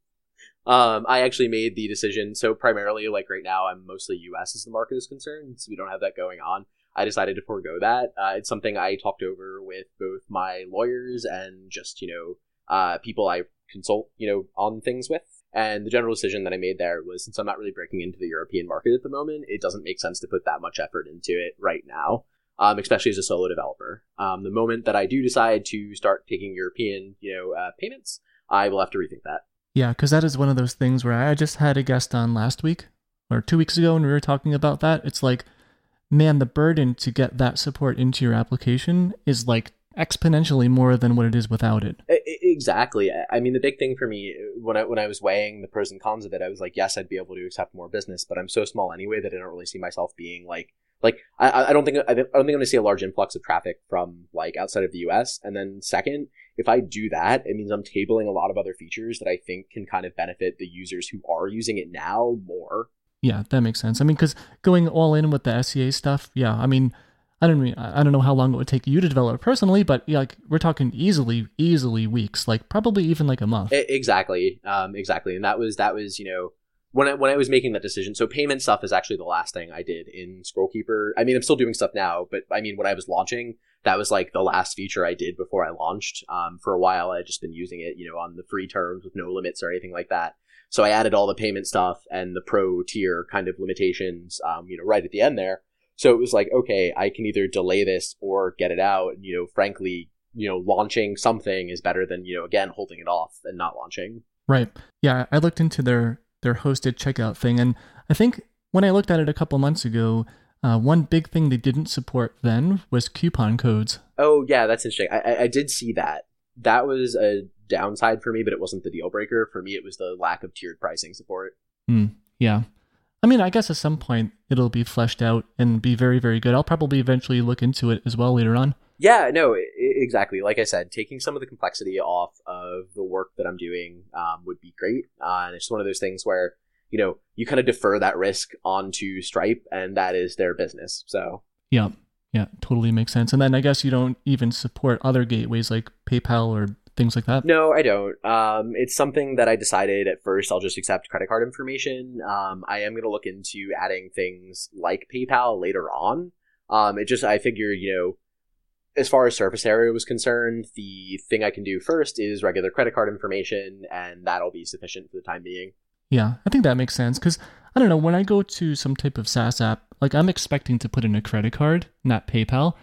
um, I actually made the decision. So primarily, like right now, I'm mostly U.S. as the market is concerned. So we don't have that going on. I decided to forego that. Uh, it's something I talked over with both my lawyers and just you know uh, people I consult you know on things with. And the general decision that I made there was since I'm not really breaking into the European market at the moment, it doesn't make sense to put that much effort into it right now, um, especially as a solo developer. Um, the moment that I do decide to start taking European, you know, uh, payments, I will have to rethink that. Yeah, because that is one of those things where I just had a guest on last week or two weeks ago, and we were talking about that. It's like, man, the burden to get that support into your application is like exponentially more than what it is without it. Exactly. I mean, the big thing for me when I when I was weighing the pros and cons of it, I was like, yes, I'd be able to accept more business, but I'm so small anyway that I don't really see myself being like like I, I don't think I don't think I'm going to see a large influx of traffic from like outside of the U.S. And then second, if I do that, it means I'm tabling a lot of other features that I think can kind of benefit the users who are using it now more. Yeah, that makes sense. I mean, because going all in with the SCA stuff, yeah, I mean I don't mean I don't know how long it would take you to develop personally, but yeah, like we're talking easily, easily weeks, like probably even like a month. Exactly, um, exactly, and that was that was you know when I when I was making that decision. So payment stuff is actually the last thing I did in Scrollkeeper. I mean, I'm still doing stuff now, but I mean, when I was launching, that was like the last feature I did before I launched. Um, for a while, I had just been using it, you know, on the free terms with no limits or anything like that. So I added all the payment stuff and the pro tier kind of limitations, um, you know, right at the end there so it was like, okay, I can either delay this or get it out. You know, frankly, you know, launching something is better than, you know, again, holding it off and not launching. Right. Yeah. I looked into their, their hosted checkout thing. And I think when I looked at it a couple months ago, uh, one big thing they didn't support then was coupon codes. Oh, yeah. That's interesting. I, I, I did see that. That was a downside for me, but it wasn't the deal breaker. For me, it was the lack of tiered pricing support. Mm, yeah. I mean, I guess at some point it'll be fleshed out and be very, very good. I'll probably eventually look into it as well later on. Yeah, no, exactly. Like I said, taking some of the complexity off of the work that I'm doing um, would be great. Uh, and it's one of those things where you know you kind of defer that risk onto Stripe, and that is their business. So Yeah. Yeah, totally makes sense. And then I guess you don't even support other gateways like PayPal or things like that. no, I don't. Um, it's something that I decided at first I'll just accept credit card information. Um, I am going to look into adding things like PayPal later on. Um, it just I figure you know as far as surface area was concerned, the thing I can do first is regular credit card information, and that'll be sufficient for the time being. Yeah, I think that makes sense because I don't know when I go to some type of SaaS app, like I'm expecting to put in a credit card, not PayPal,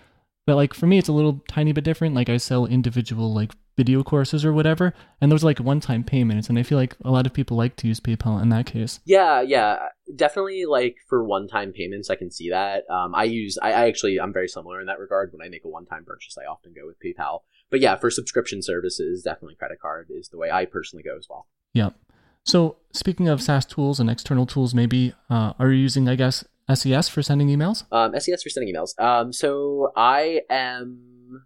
but like for me it's a little tiny bit different. Like I sell individual like video courses or whatever, and those are like one-time payments, and I feel like a lot of people like to use PayPal in that case. Yeah, yeah, definitely. Like for one-time payments, I can see that. Um, I use, I, I actually, I'm very similar in that regard. When I make a one-time purchase, I often go with PayPal. But yeah, for subscription services, definitely credit card is the way I personally go as well. Yep. So speaking of SaaS tools and external tools, maybe uh, are you using I guess SES for sending emails? Um, SES for sending emails. Um, so I am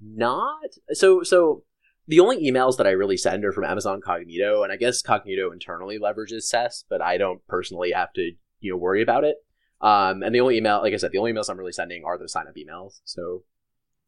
not. So so the only emails that I really send are from Amazon Cognito, and I guess Cognito internally leverages SES, but I don't personally have to you know worry about it. Um, and the only email, like I said, the only emails I'm really sending are those sign up emails. So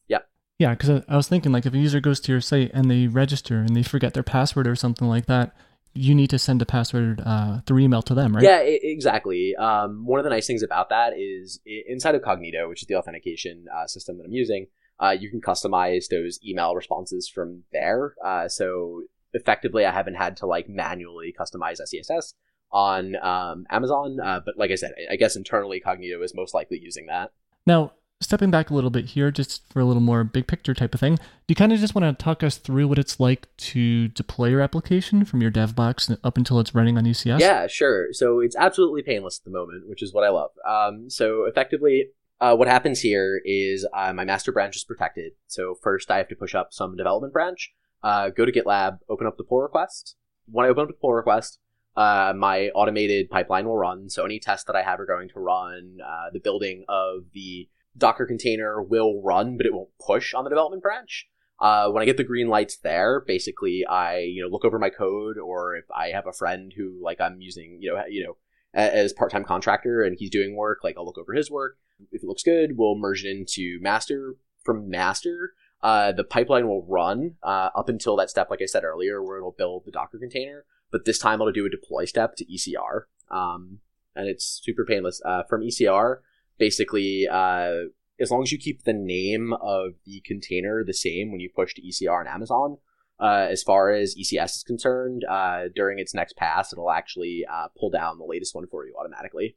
Yeah, Yeah, because I, I was thinking like if a user goes to your site and they register and they forget their password or something like that, you need to send a password uh, through email to them, right? Yeah, I- exactly. Um, one of the nice things about that is inside of Cognito, which is the authentication uh, system that I'm using, uh, you can customize those email responses from there. Uh, so effectively, I haven't had to like manually customize SES on um, Amazon. Uh, but like I said, I guess internally Cognito is most likely using that. Now, stepping back a little bit here, just for a little more big picture type of thing, do you kind of just want to talk us through what it's like to deploy your application from your dev box up until it's running on ECS? Yeah, sure. So it's absolutely painless at the moment, which is what I love. Um, so effectively, uh, what happens here is uh, my master branch is protected. So first, I have to push up some development branch, uh, go to GitLab, open up the pull request. When I open up the pull request, uh, my automated pipeline will run. So any tests that I have are going to run. Uh, the building of the Docker container will run, but it won't push on the development branch. Uh, when I get the green lights there, basically I you know look over my code, or if I have a friend who like I'm using you know you know as part time contractor and he's doing work, like I'll look over his work. If it looks good, we'll merge it into master. From master, uh, the pipeline will run uh, up until that step, like I said earlier, where it'll build the Docker container. But this time it'll do a deploy step to ECR, um, and it's super painless. Uh, from ECR, basically, uh, as long as you keep the name of the container the same when you push to ECR and Amazon, uh, as far as ECS is concerned, uh, during its next pass, it'll actually uh, pull down the latest one for you automatically.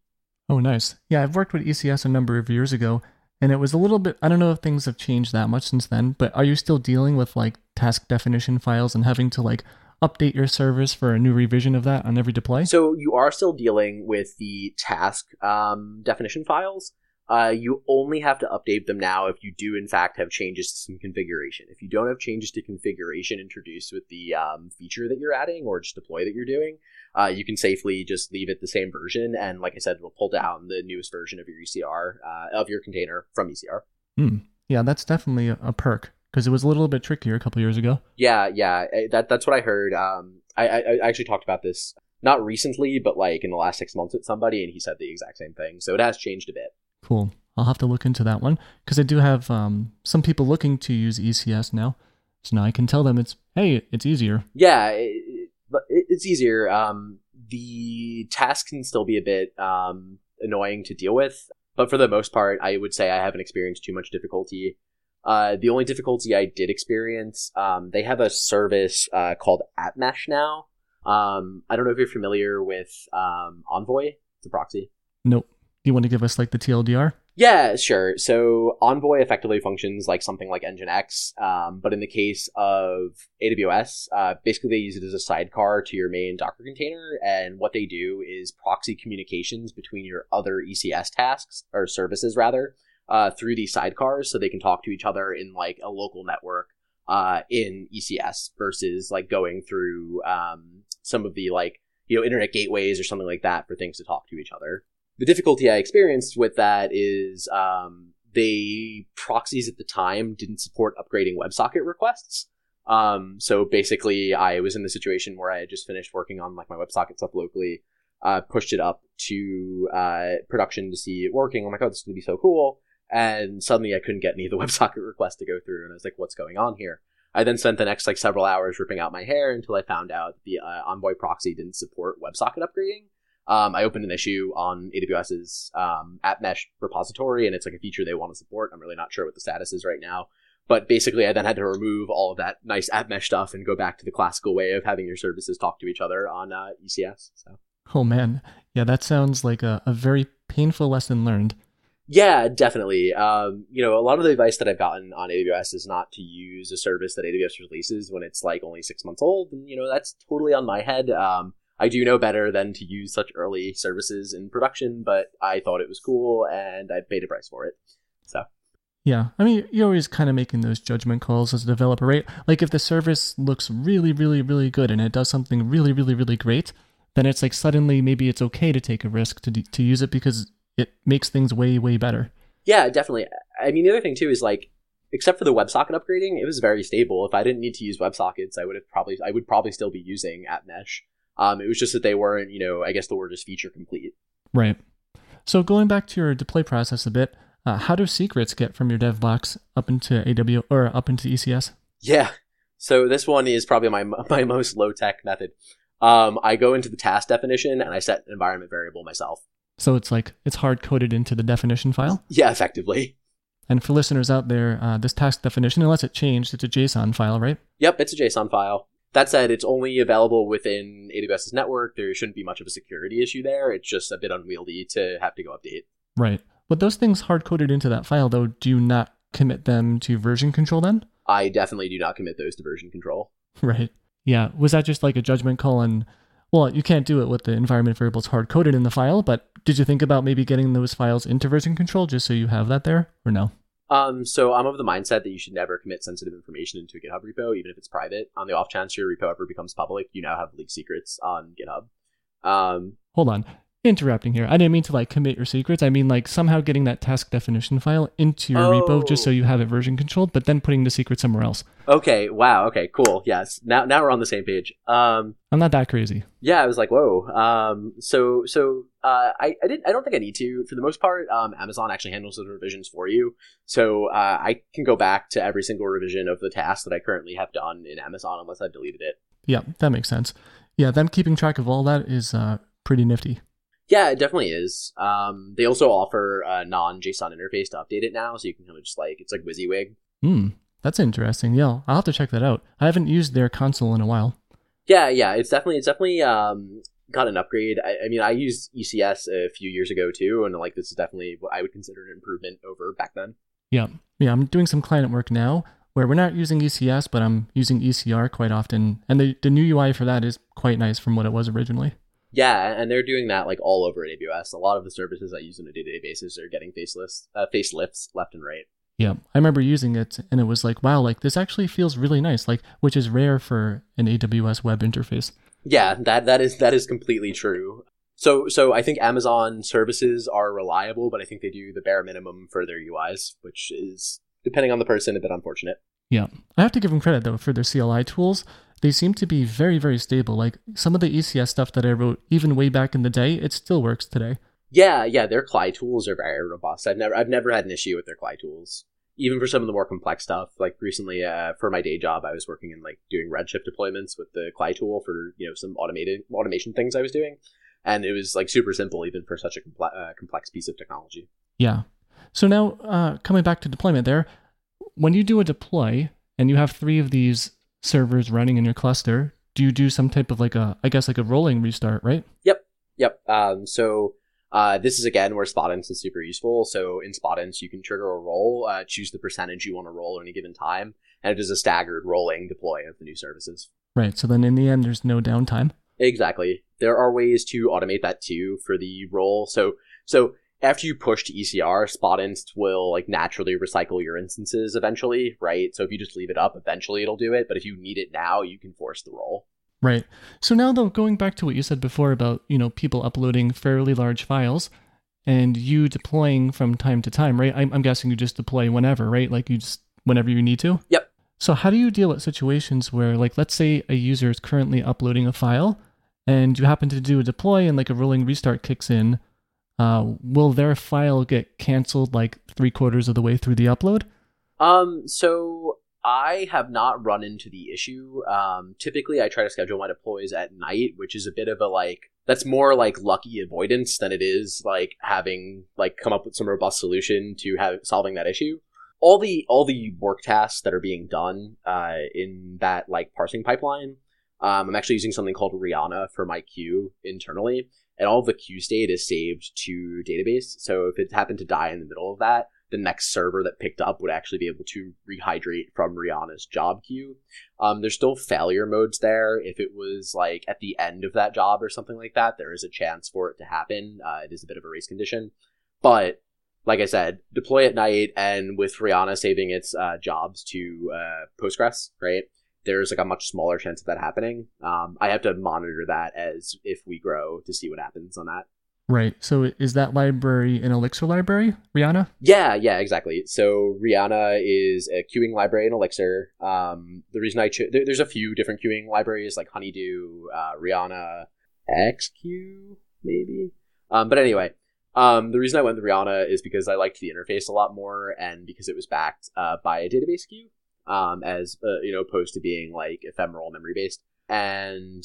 Oh, nice. Yeah, I've worked with ECS a number of years ago, and it was a little bit. I don't know if things have changed that much since then, but are you still dealing with like task definition files and having to like update your service for a new revision of that on every deploy? So you are still dealing with the task um, definition files. Uh, you only have to update them now if you do, in fact, have changes to some configuration. If you don't have changes to configuration introduced with the um, feature that you're adding or just deploy that you're doing, uh, you can safely just leave it the same version. And like I said, it'll pull down the newest version of your ECR, uh, of your container from ECR. Hmm. Yeah, that's definitely a perk because it was a little bit trickier a couple years ago. Yeah, yeah, that that's what I heard. Um, I, I, I actually talked about this not recently, but like in the last six months with somebody, and he said the exact same thing. So it has changed a bit. Cool. I'll have to look into that one because I do have um, some people looking to use ECS now. So now I can tell them it's hey, it's easier. Yeah, it, but it, it's easier. Um, the task can still be a bit um, annoying to deal with, but for the most part, I would say I haven't experienced too much difficulty. Uh, the only difficulty I did experience, um, they have a service uh, called AppMesh now. Um, I don't know if you're familiar with um, Envoy. It's a proxy. Nope. You want to give us like the TLDR? Yeah, sure. So Envoy effectively functions like something like Nginx, um, but in the case of AWS, uh, basically they use it as a sidecar to your main Docker container, and what they do is proxy communications between your other ECS tasks or services rather uh, through these sidecars, so they can talk to each other in like a local network uh, in ECS versus like going through um, some of the like you know internet gateways or something like that for things to talk to each other. The difficulty I experienced with that is um, they proxies at the time didn't support upgrading WebSocket requests. Um, so basically, I was in the situation where I had just finished working on like my WebSocket stuff locally, uh, pushed it up to uh, production to see it working. I'm like, oh, this is gonna be so cool. And suddenly, I couldn't get any of the WebSocket requests to go through, and I was like, what's going on here? I then spent the next like several hours ripping out my hair until I found out the uh, Envoy proxy didn't support WebSocket upgrading. Um, I opened an issue on AWS's um, App Mesh repository, and it's like a feature they want to support. I'm really not sure what the status is right now. But basically, I then had to remove all of that nice App Mesh stuff and go back to the classical way of having your services talk to each other on uh, ECS. So. Oh man, yeah, that sounds like a, a very painful lesson learned. Yeah, definitely. Um, you know, a lot of the advice that I've gotten on AWS is not to use a service that AWS releases when it's like only six months old, and you know that's totally on my head. Um, I do know better than to use such early services in production, but I thought it was cool and I paid a price for it. So. Yeah, I mean, you're always kind of making those judgment calls as a developer, right? Like if the service looks really, really, really good and it does something really, really, really great, then it's like suddenly maybe it's okay to take a risk to to use it because it makes things way, way better. Yeah, definitely. I mean, the other thing too is like, except for the WebSocket upgrading, it was very stable. If I didn't need to use WebSockets, I would have probably, I would probably still be using AppMesh. Um, it was just that they weren't, you know, I guess the word is feature complete. Right. So going back to your deploy process a bit, uh, how do secrets get from your dev box up into AW or up into ECS? Yeah. So this one is probably my my most low tech method. Um, I go into the task definition and I set an environment variable myself. So it's like it's hard coded into the definition file. Yeah, effectively. And for listeners out there, uh, this task definition, unless it changed, it's a JSON file, right? Yep, it's a JSON file. That said, it's only available within AWS's network. There shouldn't be much of a security issue there. It's just a bit unwieldy to have to go update. Right. But those things hard coded into that file, though, do you not commit them to version control then? I definitely do not commit those to version control. Right. Yeah. Was that just like a judgment call on, well, you can't do it with the environment variables hard coded in the file, but did you think about maybe getting those files into version control just so you have that there or no? Um, so I'm of the mindset that you should never commit sensitive information into a GitHub repo, even if it's private. On the off chance your repo ever becomes public, you now have leaked secrets on GitHub. Um, Hold on interrupting here. I didn't mean to like commit your secrets. I mean like somehow getting that task definition file into your oh. repo just so you have it version controlled, but then putting the secret somewhere else. Okay. Wow. Okay. Cool. Yes. Now now we're on the same page. Um, I'm not that crazy. Yeah, I was like, whoa. Um, so so uh, I I didn't I don't think I need to for the most part. Um, Amazon actually handles the revisions for you, so uh, I can go back to every single revision of the task that I currently have done in Amazon unless I've deleted it. Yeah, that makes sense. Yeah, them keeping track of all that is uh, pretty nifty. Yeah, it definitely is. Um, they also offer a non JSON interface to update it now, so you can kind of just like it's like WYSIWYG. Hmm, that's interesting. Yeah, I'll have to check that out. I haven't used their console in a while. Yeah, yeah, it's definitely it's definitely um, got an upgrade. I, I, mean, I used ECS a few years ago too, and like this is definitely what I would consider an improvement over back then. Yeah, yeah, I'm doing some client work now where we're not using ECS, but I'm using ECR quite often, and the the new UI for that is quite nice from what it was originally. Yeah, and they're doing that like all over AWS. A lot of the services I use on a day-to-day basis are getting faceless uh, facelifts left and right. Yeah, I remember using it, and it was like, wow, like this actually feels really nice, like which is rare for an AWS web interface. Yeah, that that is that is completely true. So so I think Amazon services are reliable, but I think they do the bare minimum for their UIs, which is depending on the person a bit unfortunate. Yeah, I have to give them credit though for their CLI tools they seem to be very, very stable. Like some of the ECS stuff that I wrote, even way back in the day, it still works today. Yeah, yeah, their CLI tools are very robust. I've never, I've never had an issue with their CLI tools. Even for some of the more complex stuff, like recently, uh, for my day job, I was working in like doing Redshift deployments with the CLI tool for you know some automated automation things I was doing, and it was like super simple even for such a comple- uh, complex piece of technology. Yeah. So now, uh, coming back to deployment, there, when you do a deploy and you have three of these servers running in your cluster, do you do some type of like a, I guess like a rolling restart, right? Yep. Yep. Um, so uh, this is again where Spotinst is super useful. So in Spotinst, you can trigger a roll, uh, choose the percentage you want to roll at any given time, and it is a staggered rolling deploy of the new services. Right. So then in the end, there's no downtime. Exactly. There are ways to automate that too for the roll. So so after you push to ECR, Spotinst will like naturally recycle your instances eventually, right? So if you just leave it up, eventually it'll do it. But if you need it now, you can force the roll. Right. So now though, going back to what you said before about, you know, people uploading fairly large files and you deploying from time to time, right? I'm, I'm guessing you just deploy whenever, right? Like you just whenever you need to? Yep. So how do you deal with situations where like let's say a user is currently uploading a file and you happen to do a deploy and like a rolling restart kicks in uh, will their file get canceled like three quarters of the way through the upload? Um, so I have not run into the issue. Um, typically, I try to schedule my deploys at night, which is a bit of a like that's more like lucky avoidance than it is like having like come up with some robust solution to have solving that issue. All the all the work tasks that are being done uh, in that like parsing pipeline, um, I'm actually using something called Rihanna for my queue internally and all the queue state is saved to database. So if it happened to die in the middle of that, the next server that picked up would actually be able to rehydrate from Rihanna's job queue. Um, there's still failure modes there. If it was like at the end of that job or something like that, there is a chance for it to happen. Uh, it is a bit of a race condition, but like I said, deploy at night and with Rihanna saving its uh, jobs to uh, Postgres, right? There's like a much smaller chance of that happening. Um, I have to monitor that as if we grow to see what happens on that. Right. So is that library an Elixir library, Rihanna? Yeah, yeah, exactly. So Rihanna is a queuing library in Elixir. Um, the reason I chose there, there's a few different queuing libraries like Honeydew, uh, Rihanna, Exq, maybe. Um, but anyway, um, the reason I went with Rihanna is because I liked the interface a lot more and because it was backed uh, by a database queue um, as uh, you know opposed to being like ephemeral memory based and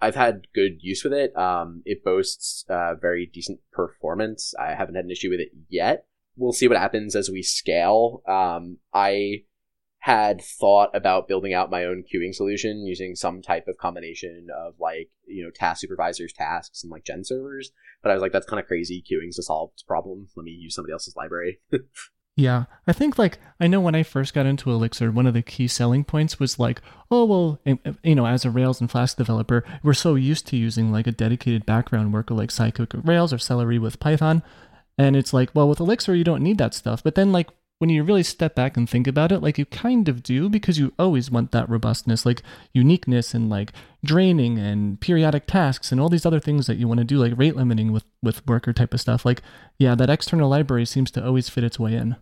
I've had good use with it. Um, it boasts uh, very decent performance. I haven't had an issue with it yet. We'll see what happens as we scale. Um, I had thought about building out my own queuing solution using some type of combination of like you know task supervisors tasks and like GenServers but i was like that's kind of crazy queuing's to solve this problem let me use somebody else's library Yeah, I think like I know when I first got into Elixir, one of the key selling points was like, oh well, eh, eh, you know, as a Rails and Flask developer, we're so used to using like a dedicated background worker like Sidekiq with Rails or Celery with Python, and it's like, well, with Elixir you don't need that stuff. But then like when you really step back and think about it, like you kind of do because you always want that robustness, like uniqueness and like draining and periodic tasks and all these other things that you want to do, like rate limiting with with worker type of stuff. Like, yeah, that external library seems to always fit its way in.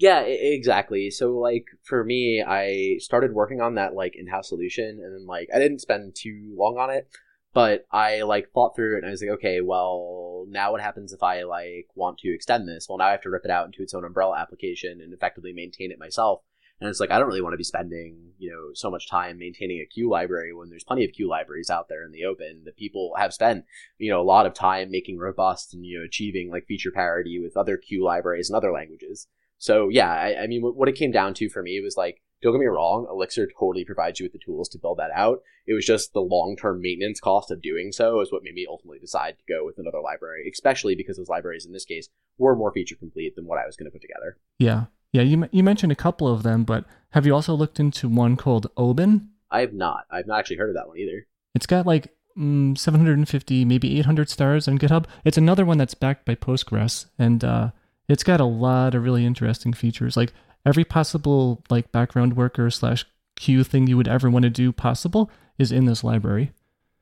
Yeah, exactly. So like for me, I started working on that like in-house solution and then like I didn't spend too long on it, but I like thought through it and I was like, okay, well, now what happens if I like want to extend this? Well, now I have to rip it out into its own umbrella application and effectively maintain it myself. And it's like I don't really want to be spending, you know, so much time maintaining a queue library when there's plenty of queue libraries out there in the open that people have spent, you know, a lot of time making robust and you know achieving like feature parity with other queue libraries and other languages. So yeah, I, I mean, what it came down to for me was like, don't get me wrong, Elixir totally provides you with the tools to build that out. It was just the long term maintenance cost of doing so is what made me ultimately decide to go with another library, especially because those libraries in this case were more feature complete than what I was going to put together. Yeah. Yeah. You, you mentioned a couple of them, but have you also looked into one called Oban? I have not. I've not actually heard of that one either. It's got like mm, 750, maybe 800 stars on GitHub. It's another one that's backed by Postgres. And, uh, it's got a lot of really interesting features. Like every possible like background worker slash queue thing you would ever want to do possible is in this library.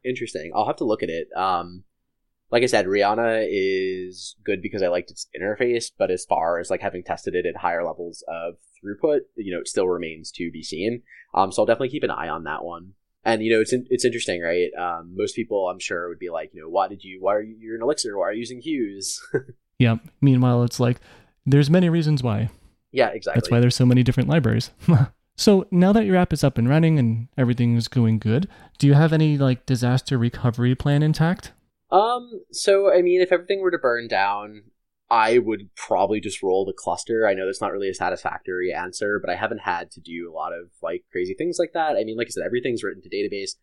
Interesting. I'll have to look at it. Um, like I said, Rihanna is good because I liked its interface, but as far as like having tested it at higher levels of throughput, you know, it still remains to be seen. Um, so I'll definitely keep an eye on that one. And you know, it's in, it's interesting, right? Um, most people, I'm sure, would be like, you know, why did you? Why are you? You're an Elixir. Why are you using queues? Yep. Meanwhile, it's like there's many reasons why. Yeah, exactly. That's why there's so many different libraries. so now that your app is up and running and everything is going good, do you have any like disaster recovery plan intact? Um, so I mean, if everything were to burn down, I would probably just roll the cluster. I know that's not really a satisfactory answer, but I haven't had to do a lot of like crazy things like that. I mean, like I said, everything's written to database.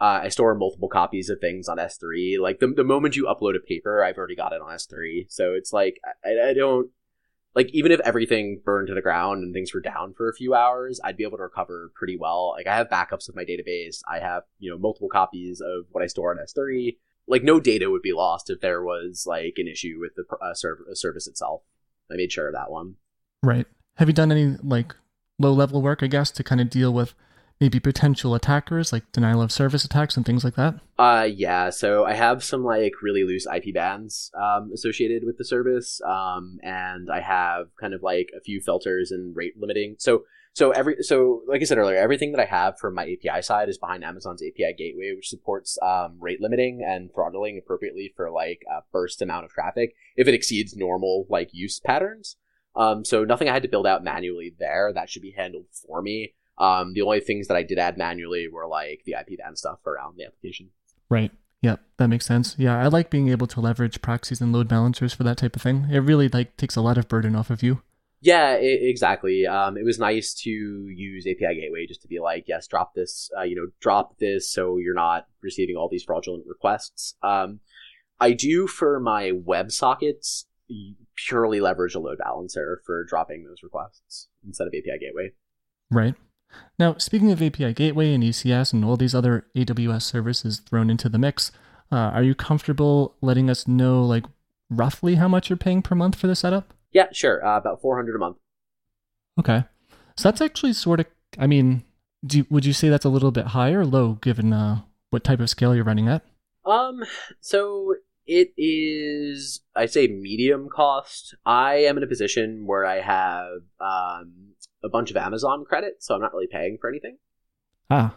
Uh, I store multiple copies of things on S3. Like the, the moment you upload a paper, I've already got it on S3. So it's like, I, I don't, like, even if everything burned to the ground and things were down for a few hours, I'd be able to recover pretty well. Like, I have backups of my database. I have, you know, multiple copies of what I store on S3. like no data would be lost if there was like an issue with the uh, serv- uh, service itself. I made sure of that one. Right. Have you done any like low level work, I guess, to kind of deal with maybe potential attackers like denial of service attacks and things like that? Uh, yeah. So I have some like really loose IP bands um, associated with the service, um, and I have kind of like a few filters and rate limiting. So so every so like I said earlier, everything that I have for my API side is behind Amazon's API gateway, which supports um, rate limiting and throttling appropriately for like a burst amount of traffic if it exceeds normal like use patterns. Um, so nothing I had to build out manually there. That should be handled for me. Um, the only things that I did add manually were like the IP band stuff around the application. Right. Yep, that makes sense. Yeah, I like being able to leverage proxies and load balancers for that type of thing. It really like takes a lot of burden off of you. Yeah, it, exactly. Um, it was nice to use API Gateway just to be like, yes, drop this, uh, you know, drop this so you're not receiving all these fraudulent requests. Um, I do for my WebSockets purely leverage a load balancer for dropping those requests instead of API Gateway. Right. Now, speaking of API Gateway and ECS and all these other AWS services thrown into the mix, uh, are you comfortable letting us know, like, roughly how much you're paying per month for the setup? Yeah, sure. Uh, about 400 a month. Okay. So that's actually sort of, I mean, do you, would you say that's a little bit high or low given uh, what type of scale you're running at? Um, so it is, I'd say medium cost. I am in a position where I have um, a bunch of Amazon credit, so I'm not really paying for anything. Ah,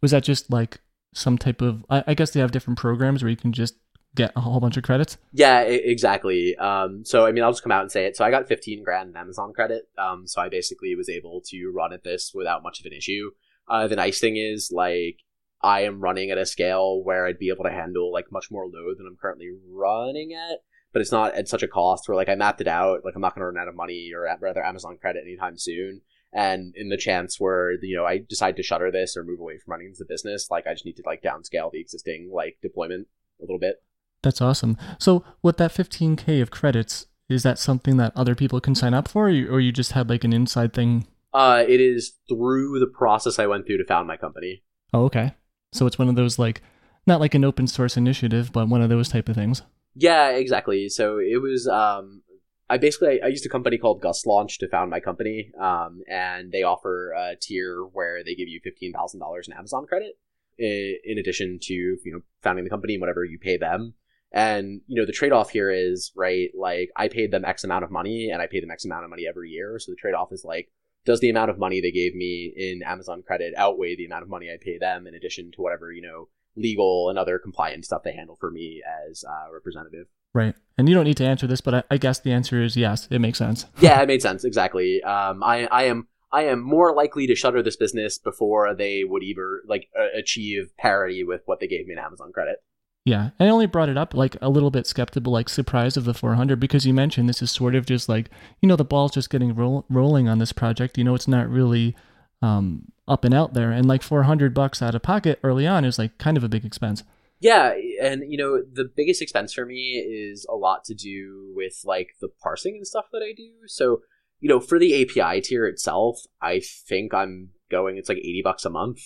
was that just like some type of? I, I guess they have different programs where you can just get a whole bunch of credits. Yeah, exactly. Um, so I mean, I'll just come out and say it. So I got 15 grand in Amazon credit. Um, so I basically was able to run at this without much of an issue. Uh, the nice thing is like I am running at a scale where I'd be able to handle like much more load than I'm currently running at. But it's not at such a cost where like I mapped it out. Like I'm not going to run out of money or rather Amazon credit anytime soon. And in the chance where you know I decide to shutter this or move away from running the business, like I just need to like downscale the existing like deployment a little bit. That's awesome. So, with that 15k of credits, is that something that other people can sign up for, or you, or you just had like an inside thing? Uh, it is through the process I went through to found my company. Oh, okay. So it's one of those like, not like an open source initiative, but one of those type of things. Yeah, exactly. So it was. Um, I basically I used a company called Gust Launch to found my company, um, and they offer a tier where they give you fifteen thousand dollars in Amazon credit in addition to you know founding the company and whatever you pay them. And you know the trade off here is right. Like I paid them X amount of money, and I pay them X amount of money every year. So the trade off is like, does the amount of money they gave me in Amazon credit outweigh the amount of money I pay them in addition to whatever you know legal and other compliance stuff they handle for me as a representative? Right. And you don't need to answer this, but I, I guess the answer is yes. It makes sense. yeah, it made sense exactly. Um, I I am I am more likely to shutter this business before they would either like uh, achieve parity with what they gave me in Amazon credit. Yeah, and I only brought it up like a little bit skeptical, like surprised of the 400 because you mentioned this is sort of just like you know the ball's just getting roll- rolling on this project. You know, it's not really um, up and out there, and like 400 bucks out of pocket early on is like kind of a big expense. Yeah, and you know the biggest expense for me is a lot to do with like the parsing and stuff that I do. So you know, for the API tier itself, I think I'm going. It's like 80 bucks a month.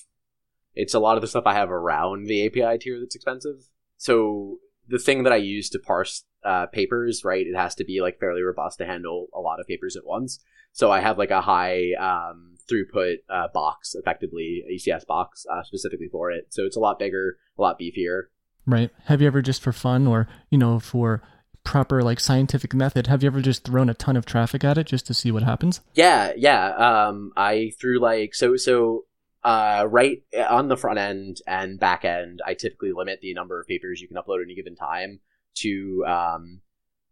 It's a lot of the stuff I have around the API tier that's expensive so the thing that I use to parse uh, papers, right, it has to be like fairly robust to handle a lot of papers at once. So I have like a high um, throughput uh, box, effectively ECS box uh, specifically for it. So it's a lot bigger, a lot beefier. Right. Have you ever just for fun or you know for proper like scientific method have you ever just thrown a ton of traffic at it just to see what happens yeah yeah um i threw like so so uh, right on the front end and back end, I typically limit the number of papers you can upload at any given time to, um,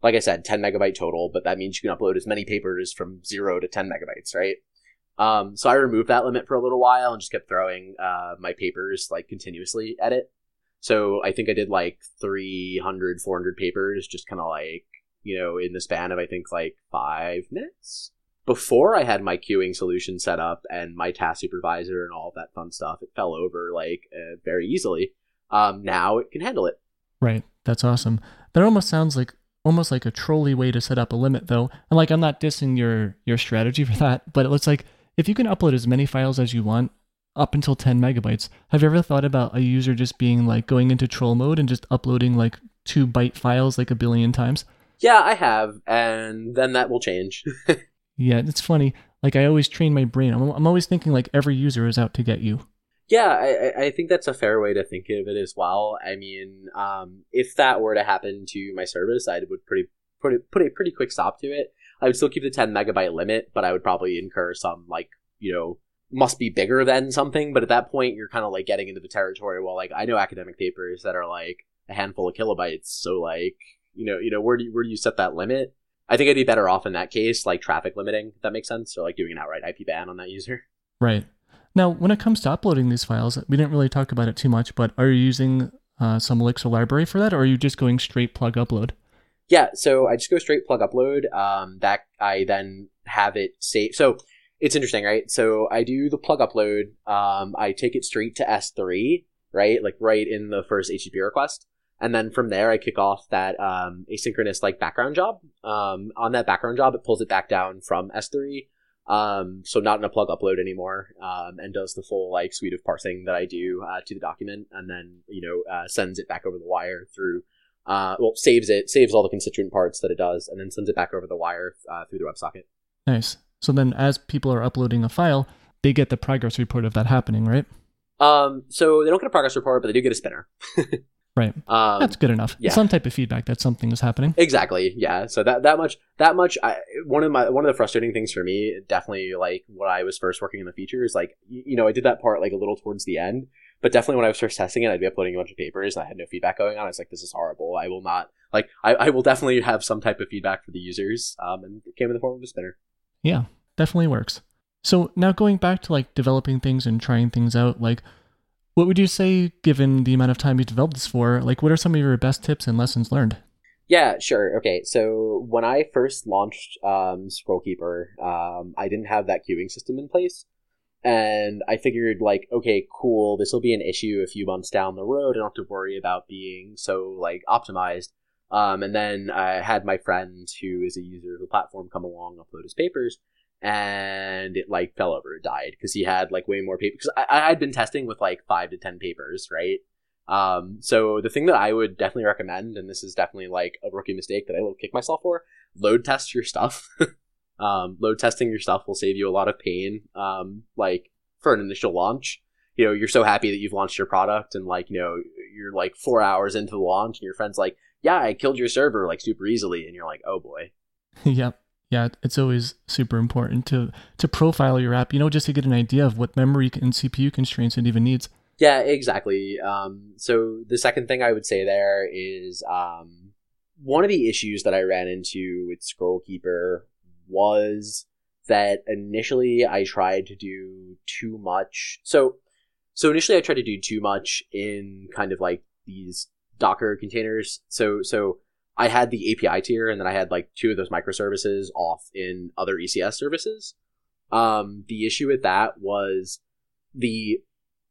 like I said, 10 megabyte total, but that means you can upload as many papers from zero to 10 megabytes, right? Um, so I removed that limit for a little while and just kept throwing uh, my papers like continuously at it. So I think I did like 300, 400 papers, just kind of like, you know, in the span of I think like five minutes before I had my queuing solution set up and my task supervisor and all that fun stuff, it fell over like uh, very easily. Um, now it can handle it. Right. That's awesome. That almost sounds like almost like a trolley way to set up a limit though. And like I'm not dissing your your strategy for that, but it looks like if you can upload as many files as you want, up until 10 megabytes. Have you ever thought about a user just being like going into troll mode and just uploading like two byte files like a billion times? Yeah, I have, and then that will change. yeah, it's funny. Like I always train my brain. I'm, I'm always thinking like every user is out to get you. Yeah, I, I think that's a fair way to think of it as well. I mean, um, if that were to happen to my service, I would pretty put it, put a pretty quick stop to it. I would still keep the 10 megabyte limit, but I would probably incur some like you know must be bigger than something. But at that point, you're kind of like getting into the territory. Well, like I know academic papers that are like a handful of kilobytes, so like you know you know where do you, where do you set that limit? I think I'd be better off in that case, like traffic limiting, if that makes sense, or like doing an outright IP ban on that user. Right. Now, when it comes to uploading these files, we didn't really talk about it too much, but are you using uh, some Elixir library for that, or are you just going straight plug upload? Yeah, so I just go straight plug upload. Um, that I then have it saved. So it's interesting, right? So I do the plug upload. Um, I take it straight to S3, right? Like right in the first HTTP request. And then from there, I kick off that um, asynchronous like background job. Um, on that background job, it pulls it back down from S3 um, so not in a plug upload anymore, um, and does the full like suite of parsing that I do uh, to the document, and then you know uh, sends it back over the wire through. Uh, well, saves it, saves all the constituent parts that it does, and then sends it back over the wire uh, through the WebSocket. Nice. So then, as people are uploading a file, they get the progress report of that happening, right? Um, so they don't get a progress report, but they do get a spinner. Right. Um, That's good enough. Yeah. Some type of feedback that something is happening. Exactly. Yeah. So that that much that much I, one of my one of the frustrating things for me definitely like when I was first working in the feature is like you, you know I did that part like a little towards the end, but definitely when I was first testing it, I'd be uploading a bunch of papers and I had no feedback going on. I was like, this is horrible. I will not like I, I will definitely have some type of feedback for the users. Um, and it came in the form of a spinner. Yeah, definitely works. So now going back to like developing things and trying things out, like what would you say, given the amount of time you developed this for? Like, what are some of your best tips and lessons learned? Yeah, sure. Okay, so when I first launched um, Scrollkeeper, um, I didn't have that queuing system in place, and I figured like, okay, cool, this will be an issue a few months down the road. I don't have to worry about being so like optimized. Um, and then I had my friend who is a user of the platform come along, upload his papers, and it like fell over, it died because he had like way more papers. Because I had been testing with like five to ten papers, right? Um, so the thing that I would definitely recommend, and this is definitely like a rookie mistake that I will kick myself for, load test your stuff. um, load testing your stuff will save you a lot of pain. Um, like for an initial launch, you know, you're so happy that you've launched your product, and like you know, you're like four hours into the launch, and your friend's like, "Yeah, I killed your server like super easily," and you're like, "Oh boy." yep yeah, it's always super important to to profile your app, you know, just to get an idea of what memory and CPU constraints it even needs. Yeah, exactly. Um, so the second thing I would say there is um, one of the issues that I ran into with Scrollkeeper was that initially I tried to do too much. So so initially I tried to do too much in kind of like these Docker containers. So so I had the API tier, and then I had like two of those microservices off in other ECS services. Um, the issue with that was the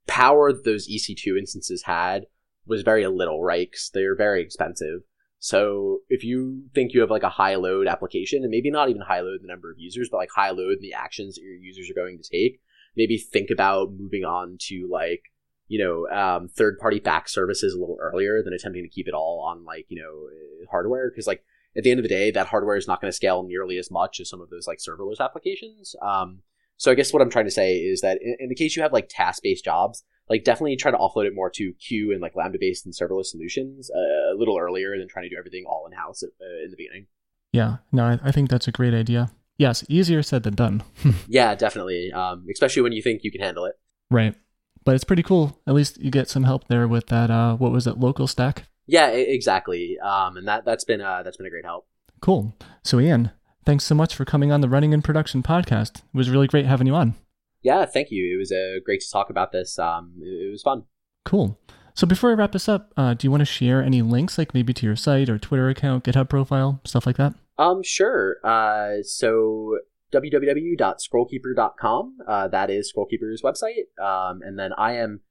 power that those EC2 instances had was very little, right? Because they're very expensive. So if you think you have like a high load application, and maybe not even high load the number of users, but like high load in the actions that your users are going to take, maybe think about moving on to like you know um, third party back services a little earlier than attempting to keep it all on like you know hardware. Because like at the end of the day that hardware is not going to scale nearly as much as some of those like serverless applications. Um, so i guess what i'm trying to say is that in, in the case you have like task based jobs like definitely try to offload it more to queue and like lambda based and serverless solutions uh, a little earlier than trying to do everything all in house uh, in the beginning yeah no I, I think that's a great idea yes easier said than done yeah definitely um, especially when you think you can handle it right but it's pretty cool. At least you get some help there with that. Uh, what was it, LocalStack? Yeah, exactly. Um, and that that's been uh, that's been a great help. Cool. So Ian, thanks so much for coming on the Running in Production podcast. It was really great having you on. Yeah, thank you. It was uh, great to talk about this. Um, it, it was fun. Cool. So before I wrap this up, uh, do you want to share any links, like maybe to your site or Twitter account, GitHub profile, stuff like that? Um, sure. Uh, so www.scrollkeeper.com. Uh, that is Scrollkeeper's website. Um, and then I am,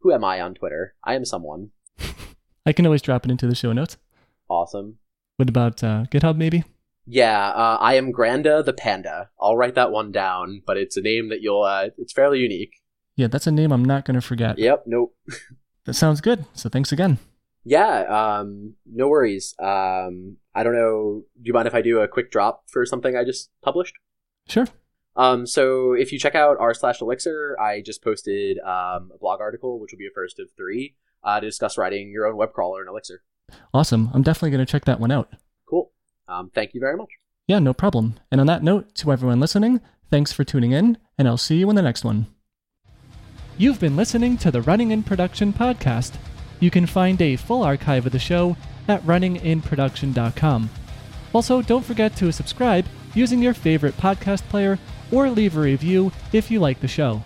who am I on Twitter? I am someone. I can always drop it into the show notes. Awesome. What about uh, GitHub, maybe? Yeah, uh, I am Granda the Panda. I'll write that one down, but it's a name that you'll, uh, it's fairly unique. Yeah, that's a name I'm not going to forget. Yep. Nope. That sounds good. So thanks again. Yeah. Um. No worries. Um. I don't know. Do you mind if I do a quick drop for something I just published? Sure. Um, so if you check out r slash elixir, I just posted um, a blog article, which will be a first of three, uh, to discuss writing your own web crawler in Elixir. Awesome. I'm definitely going to check that one out. Cool. Um, thank you very much. Yeah, no problem. And on that note, to everyone listening, thanks for tuning in, and I'll see you in the next one. You've been listening to the Running in Production podcast. You can find a full archive of the show at runninginproduction.com. Also, don't forget to subscribe using your favorite podcast player or leave a review if you like the show.